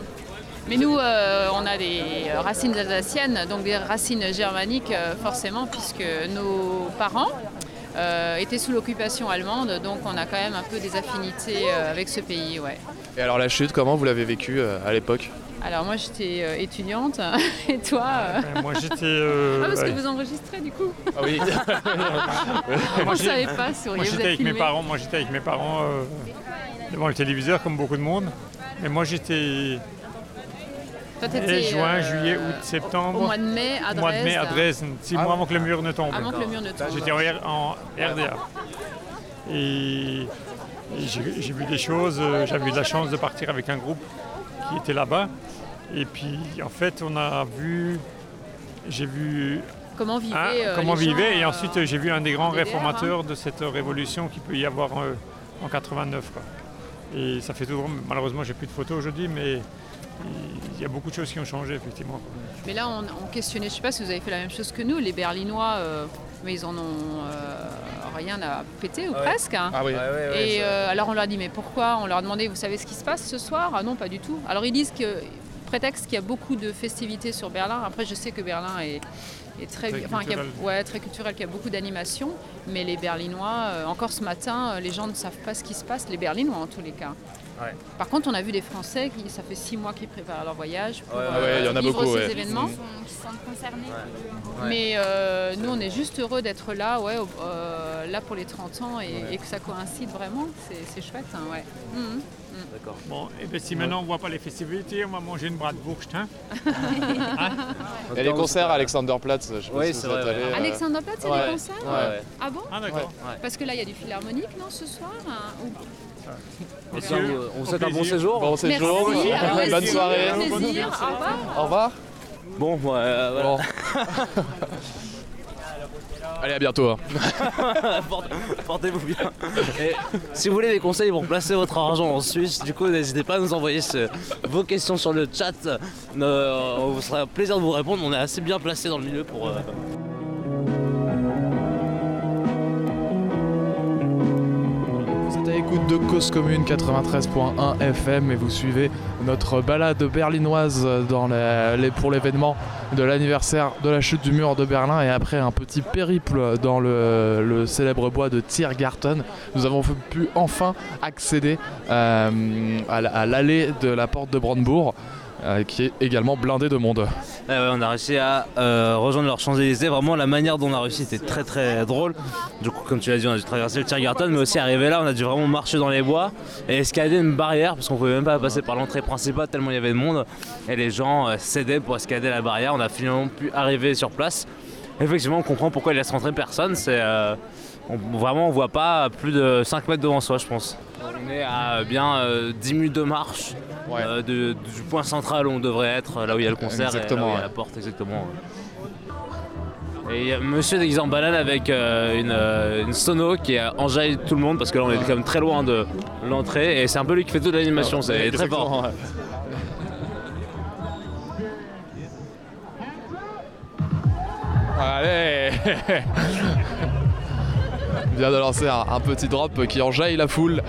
Mais nous, euh, on a des racines alsaciennes, donc des racines germaniques euh, forcément, puisque nos parents euh, étaient sous l'occupation allemande, donc on a quand même un peu des affinités euh, avec ce pays. Ouais. Et alors la chute, comment vous l'avez vécue euh, à l'époque? Alors moi j'étais euh, étudiante, et toi euh, Euh, Moi j'étais. euh, Ah parce que ouais. vous enregistrez du coup Ah oui. On ne savait pas, souriez, Moi vous j'étais avec mes parents, moi j'étais avec mes parents euh, devant le téléviseur comme beaucoup de monde. Mais moi j'étais Toi mai, t'étais juin, euh, juillet, août, septembre. au mois de mai à Au mois de mai à Dresde. Dresden, six Ah mois avant que le mur ne tombe. Avant que le mur ne tombe. J'étais en, RDA. Et, et j'ai vu des choses, j'avais eu de la chance de partir avec un groupe qui était là-bas. Et puis en fait on a vu, j'ai vu Comment vivaient un- euh, comment les gens, vivait et euh, ensuite j'ai vu un des grands DDR, réformateurs de cette révolution qu'il peut y avoir euh, en 89. quoi. Et ça fait toujours, malheureusement j'ai plus de photos aujourd'hui, mais il y a beaucoup de choses qui ont changé effectivement. Mais là, on, on questionnait, je ne sais pas si vous avez fait la même chose que nous, les Berlinois, euh, mais ils en ont euh, rien à péter ou Ouais. presque. hein. Ah oui. Ouais, ouais, ouais, Et euh, alors on leur a dit, mais pourquoi? On leur a demandé, vous savez ce qui se passe ce soir? Ah non, pas du tout. Alors ils disent que, prétexte qu'il y a beaucoup de festivités sur Berlin. Après, je sais que Berlin est, est très, Très enfin, qu'il y a- culturel. ouais, très culturel, qu'il y a beaucoup d'animations. Mais les Berlinois, euh, encore ce matin, euh, les gens ne savent pas ce qui se passe, les Berlinois en tous les cas. Ouais. Par contre, on a vu des Français qui, ça fait six mois qu'ils préparent leur voyage pour Ouais, ouais, il y en a vivre beaucoup, ces ouais. événements. qui sont concernés. Ouais. Mais euh, nous, on est juste heureux d'être là, ouais, euh, là pour les 30 ans et, et que ça coïncide vraiment. C'est chouette, hein, ouais. Mhm. D'accord. Bon, et bien si maintenant on ne voit pas les festivités, on va manger une bratwurst. Hein Il y a les concerts à Alexanderplatz, je sais pas Oui, si c'est vous êtes vrai, allés, euh, Alexanderplatz, il y a ouais. des concerts Ouais, ouais. Ah bon Ah d'accord. Parce que là, il y a du philharmonique, non, ce soir hein, ou- on, Au souhaite un bon plaisir. séjour. Bon séjour, bonne soirée. au plaisir, au revoir. Au revoir. Bon, ouais, euh, voilà. Bon. Allez, à bientôt. hein. Porte- Portez-vous bien. Et si vous voulez des conseils pour placer votre argent en Suisse, du coup, n'hésitez pas à nous envoyer vos questions sur le chat. Euh, on vous sera un plaisir de vous répondre. On est assez bien placé dans le milieu pour. euh, de Cause Commune 93.1 FM et vous suivez notre balade berlinoise dans pour l'événement de l'anniversaire de la chute du mur de Berlin et après un petit périple dans le, célèbre bois de Tiergarten, nous avons pu enfin accéder euh, à la- à l'allée de la porte de Brandebourg qui est également blindée de monde. Ouais, on a réussi à euh, rejoindre leurs Champs-Élysées. Vraiment, la manière dont on a réussi était très très drôle. Du coup, comme tu l'as dit, on a dû traverser le Tiergarten, mais aussi arriver là, on a dû vraiment marcher dans les bois et escalader une barrière parce qu'on pouvait même pas passer par l'entrée principale tellement il y avait de monde. Et les gens euh, cédaient pour escalader la barrière. On a finalement pu arriver sur place. Effectivement, on comprend pourquoi ils laissent rentrer personne. C'est euh, on- vraiment, on voit pas plus de 5 mètres devant soi, je pense. On est à bien euh, 10 minutes de marche Ouais. euh, de- du point central où on devrait être, là où il y a le concert, Exactement, et là où il y a la porte, exactement. Et il y a monsieur déguisé en banane avec euh, une, euh, une sono qui enjaille tout le monde parce que là on est quand même très loin de l'entrée et c'est un peu lui qui fait toute l'animation, c'est très fort. Ouais. Allez vient de lancer un, un petit drop qui enjaille la foule.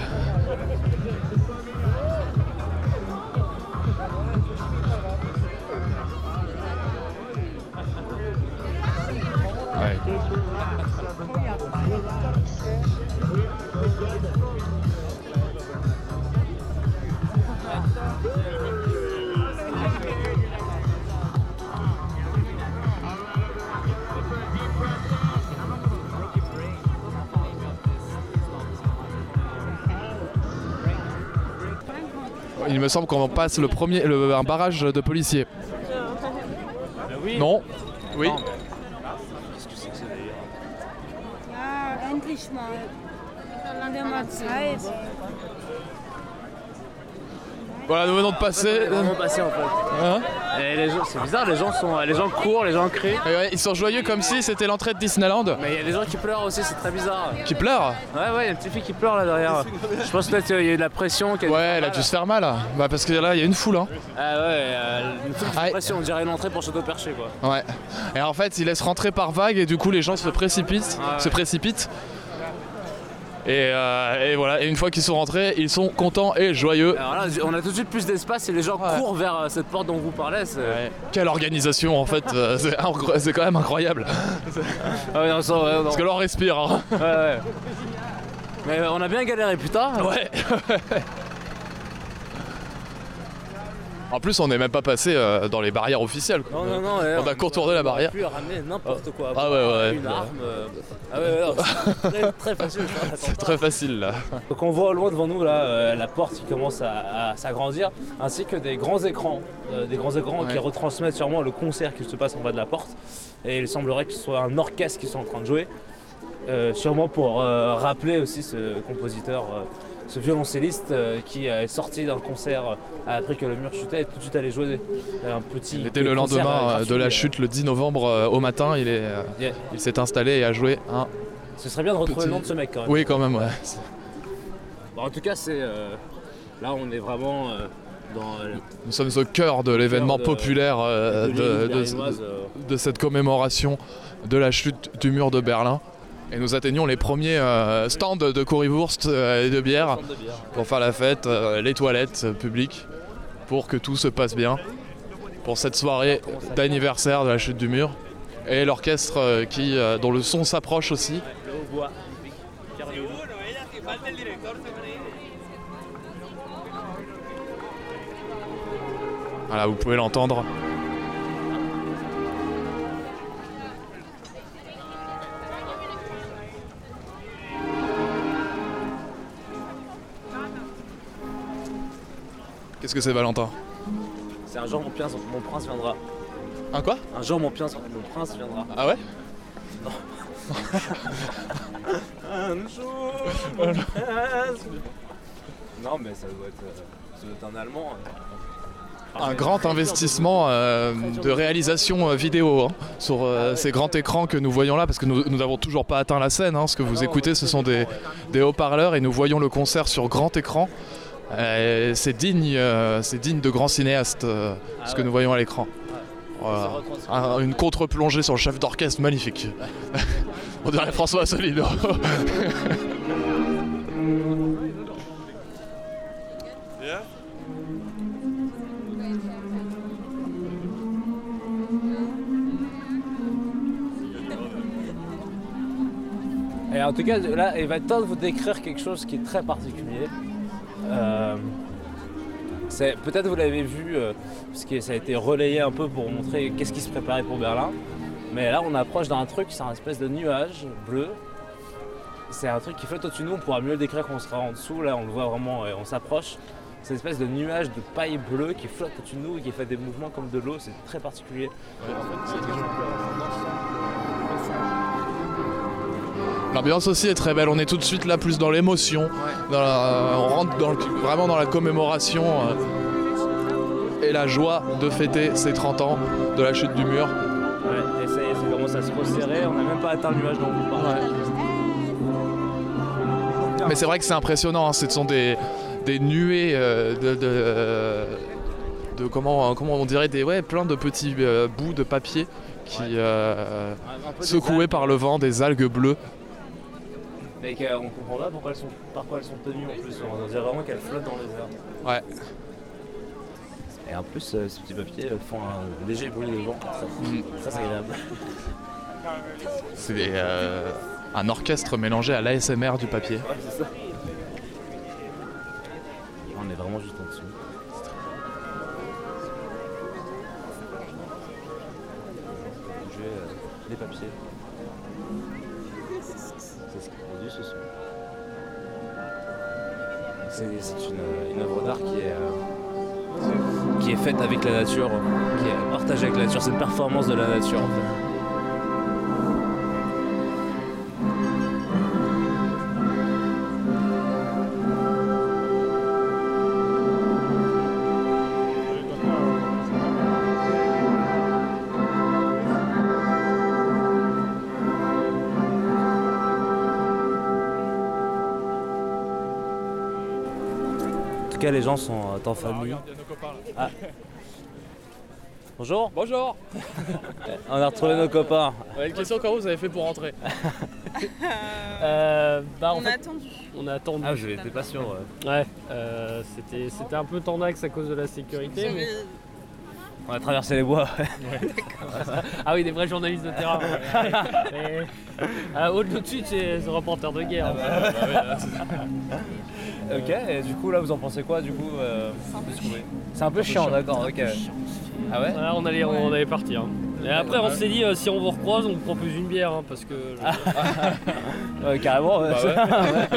Me semble qu'on passe le premier, un barrage de policiers. oui. Non Oui. Voilà, nous venons de passer. Nous venons de passer en fait. Hein c'est bizarre, les gens, sont, les gens courent, les gens crient. ils sont joyeux comme si c'était l'entrée de Disneyland. Mais il y a des gens qui pleurent aussi, c'est très bizarre. Qui pleurent Ouais, ouais, il y a une petite fille qui pleure là derrière. Je pense peut-être qu'il y a eu de la pression. ouais, elle a dû se faire mal. Bah, parce que là, il y a une foule. Hein. Ah ouais, euh, une foule de pression, on dirait une entrée pour Château Perché quoi. Ouais. Et en fait, ils laissent rentrer par vague et du coup, les gens se précipitent. Se précipitent. Euh, et, voilà, et une fois qu'ils sont rentrés, ils sont contents et joyeux. Alors là, on a tout de suite plus d'espace et les gens courent vers euh, cette porte dont vous parlez. Quelle organisation en fait, euh, c'est quand même incroyable. Ah Parce que là on respire. Hein. Mais on a bien galéré putain. Ouais. En plus, on n'est même pas passé euh, dans les barrières officielles. Non, non, non. on, a contourné la barrière. On a pu ramener n'importe quoi. Ah ouais, ouais. Une arme. Euh, ah ouais, ouais, très, facile. C'est très facile là. Donc on voit au loin devant nous là euh, la porte qui commence à, s'agrandir, ainsi que des grands écrans, des grands écrans qui retransmettent sûrement le concert qui se passe en bas de la porte. Et il semblerait que ce soit un orchestre qui soit en train de jouer, sûrement pour rappeler aussi ce compositeur ce violoncelliste euh, qui est sorti d'un concert euh, a appris que le mur chutait et tout de suite allé jouer un petit. C'était le lendemain euh, de la chute, le 10 novembre au matin. Il est, il s'est installé et a joué un. Ce serait bien de retrouver le nom de ce mec quand même. Oui, quand même, ouais. en tout cas, c'est là on est vraiment. Dans, Nous sommes au cœur de l'événement populaire de, de, cette commémoration de la chute du mur de Berlin. Et nous atteignons les premiers euh, stands de currywurst euh, et de bière pour faire la fête, euh, les toilettes publiques, pour que tout se passe bien pour cette soirée d'anniversaire de la chute du mur. Et l'orchestre qui, dont le son s'approche aussi. Voilà, vous pouvez l'entendre. Qu'est-ce que c'est Valentin C'est un jour mon, prince, mon prince viendra. Un quoi Un jour mon, prince, mon prince viendra. Ah ouais Non. un jour Non mais ça doit être, euh, ça doit être un allemand. Hein. Un grand investissement euh, de réalisation euh, vidéo hein, sur ces grands écrans que nous voyons là, parce que nous n'avons toujours pas atteint la scène. Hein. ce que vous ah écoutez, ce sont des, des haut-parleurs et nous voyons le concert sur grand écran. Euh, c'est digne, euh, c'est digne de grands cinéastes, euh, ce que nous voyons à l'écran. une contre-plongée sur le chef d'orchestre magnifique. On dirait François Asselineau. Et en tout cas, là, il va être temps de vous décrire quelque chose qui est très particulier. Euh, peut-être vous l'avez vu, euh, parce que ça a été relayé un peu pour montrer qu'est-ce qui se préparait pour Berlin. Mais là, on approche d'un truc, c'est un espèce de nuage bleu. C'est un truc qui flotte au-dessus de nous, on pourra mieux le décrire quand on sera en dessous. Là, on le voit vraiment, et on s'approche. C'est une espèce de nuage de paille bleue qui flotte au-dessus de nous et qui fait des mouvements comme de l'eau. C'est très particulier. L'ambiance aussi est très belle, on est tout de suite là plus dans l'émotion, on rentre vraiment dans la commémoration euh, et la joie de fêter ces 30 ans de la chute du mur. Ouais, et ça, commence à se resserrer, on n'a même pas atteint le nuage dont vous parlez. Mais c'est vrai que c'est impressionnant, hein, ce sont des, nuées euh, euh, de, comment, comment on dirait des ouais, plein de petits bouts de papier qui secoués par le vent, des algues bleues. Mais on comprend pas pourquoi elles sont, par quoi elles sont tenues en plus. On dirait vraiment qu'elles flottent dans les airs. Ouais. Et en plus, euh, ces petits papiers font un léger bruit de vent. Très, très agréable. C'est euh, un orchestre mélangé à l'ASMR du papier. Ouais, c'est ça. On est vraiment juste en dessous. Euh, les papiers. C'est une, œuvre d'art qui est, euh, qui est faite avec la nature, qui est partagée avec la nature. C'est une performance de la nature en fait. Les gens sont en famille. Ah. Bonjour. Bonjour. On a retrouvé nos copains. une question comment vous avez fait pour rentrer euh, bah, On a attendu. On a attendu. Ah, je n'étais pas sûr. Ouais, euh, c'était, c'était un peu tendax à cause de la sécurité. Mais... On a traversé les bois. ah oui, des vrais journalistes de terrain. Ah, au-dessus, c'est ce reporter de guerre. Ah bah, bah, ok, et du coup, là, vous en pensez quoi du coup euh, C'est un peu chiant, d'accord, ok. Ah ouais on, allait, on allait partir. Hein. Et après, on s'est dit, euh, si on vous recroise, on vous propose une bière, hein, parce que. ouais, carrément, ouais.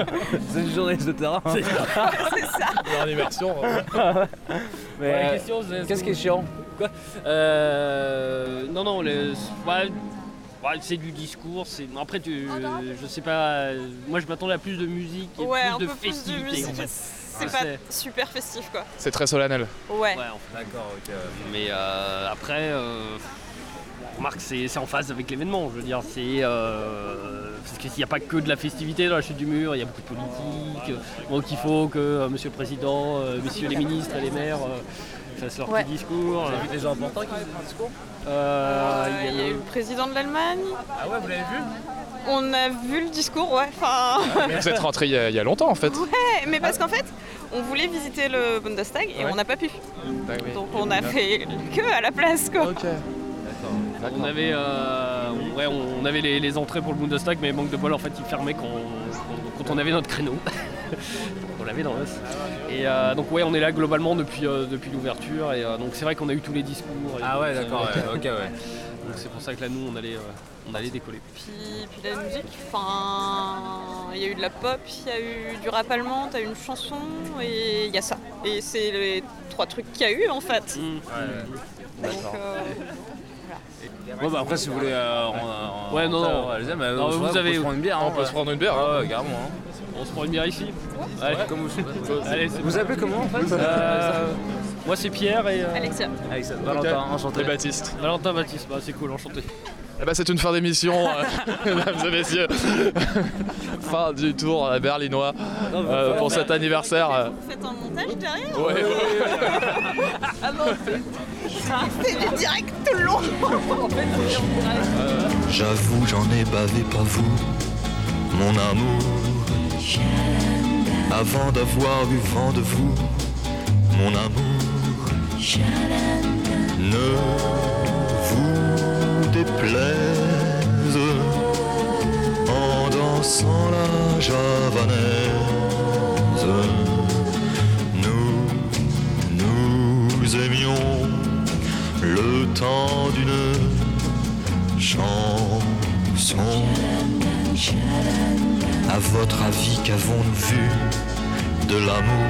c'est une journaliste de terrain. C'est ça. En immersion. Mais qu'est-ce qui est chiant Quoi euh, Non, non, les... c'est du discours. C'est après, tu, je sais pas. Moi, je m'attendais à plus de musique et plus de festivité. En fait. C'est pas super festif, quoi. C'est très solennel. Ouais. D'accord, ok. Mais euh, après. Euh, remarque, c'est en phase avec l'événement. Je veux dire, c'est. Euh, parce qu'il n'y a pas que de la festivité dans la chute du mur, il y a beaucoup de politique. Donc il faut que Monsieur le Président, Messieurs les ministres et les maires fassent leur petit discours. Vous avez vu des gens importants qui faisaient des discours Il y, a eu le président de l'Allemagne. Ah ouais, vous l'avez vu on a vu le discours, ouais. Enfin... Vous êtes rentré il y, a, longtemps en fait. Ouais, mais parce qu'en fait, on voulait visiter le Bundestag et on n'a pas pu. Donc on a fait que à la place quoi. On avait, euh, ouais, on avait les, entrées pour le Bundestag, mais manque de bol, en fait, ils fermaient quand, quand, on avait notre créneau. on l'avait dans l'os. Et euh, donc, ouais, on est là globalement depuis, euh, depuis l'ouverture. Et donc, c'est vrai qu'on a eu tous les discours. Ah ouais, d'accord, ok, ouais. Donc, c'est pour ça que là, nous, on allait, on allait décoller. Puis, puis la musique, enfin, il y a eu de la pop, il y a eu du rap allemand, t'as eu une chanson, et il y a ça. Et c'est les trois trucs qu'il y a eu, en fait. Mmh. Ouais, donc, Bon bah après si vous voulez euh, ouais non non, non vous avez prendre une bière on peut se prendre une bière hein. ouais, carrément hein. on se prend une bière ici. Allez. comme vous Allez, vous appelez comment en fait euh, moi c'est Pierre et euh... Alexia. Alexia Valentin enchanté. Et Baptiste. Valentin Baptiste bah c'est cool enchanté eh bah, c'est une fin d'émission, euh, mesdames et messieurs. fin du tour berlinois euh, pour cet anniversaire. Vous faites un montage derrière Ouais, ouais, ouais. ah non, c'est direct tout le long. J'avoue, j'en ai bavé, pas vous, mon amour. Avant d'avoir eu vent de vous, mon amour. Ne déplaise en dansant la javanaise. Nous, nous aimions le temps d'une chanson. À votre avis, qu'avons-nous vu de l'amour?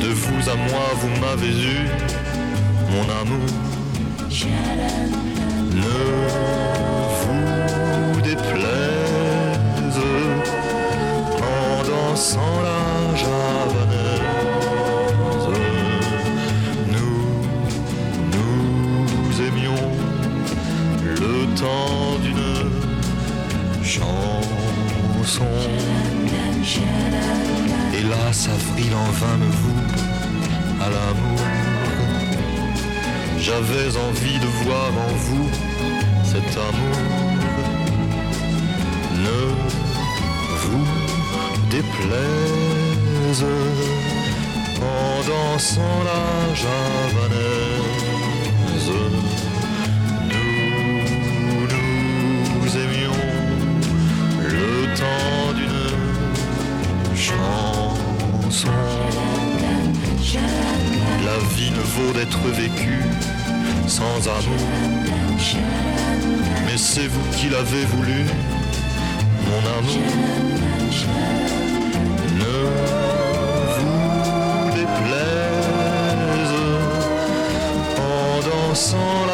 De vous à moi, vous m'avez eu, mon amour. Ne vous déplaise en dansant la javanaise. Nous, nous aimions le temps d'une chanson. Hélas, avril en vain me vous à l'amour. J'avais envie de voir en vous cet amour. Ne vous déplaise en dansant la javanaise. Nous, nous aimions le temps d'une chanson. La vie ne vaut d'être vécue sans amour. Mais c'est vous qui l'avez voulu, mon amour. Ne vous déplaise en dansant.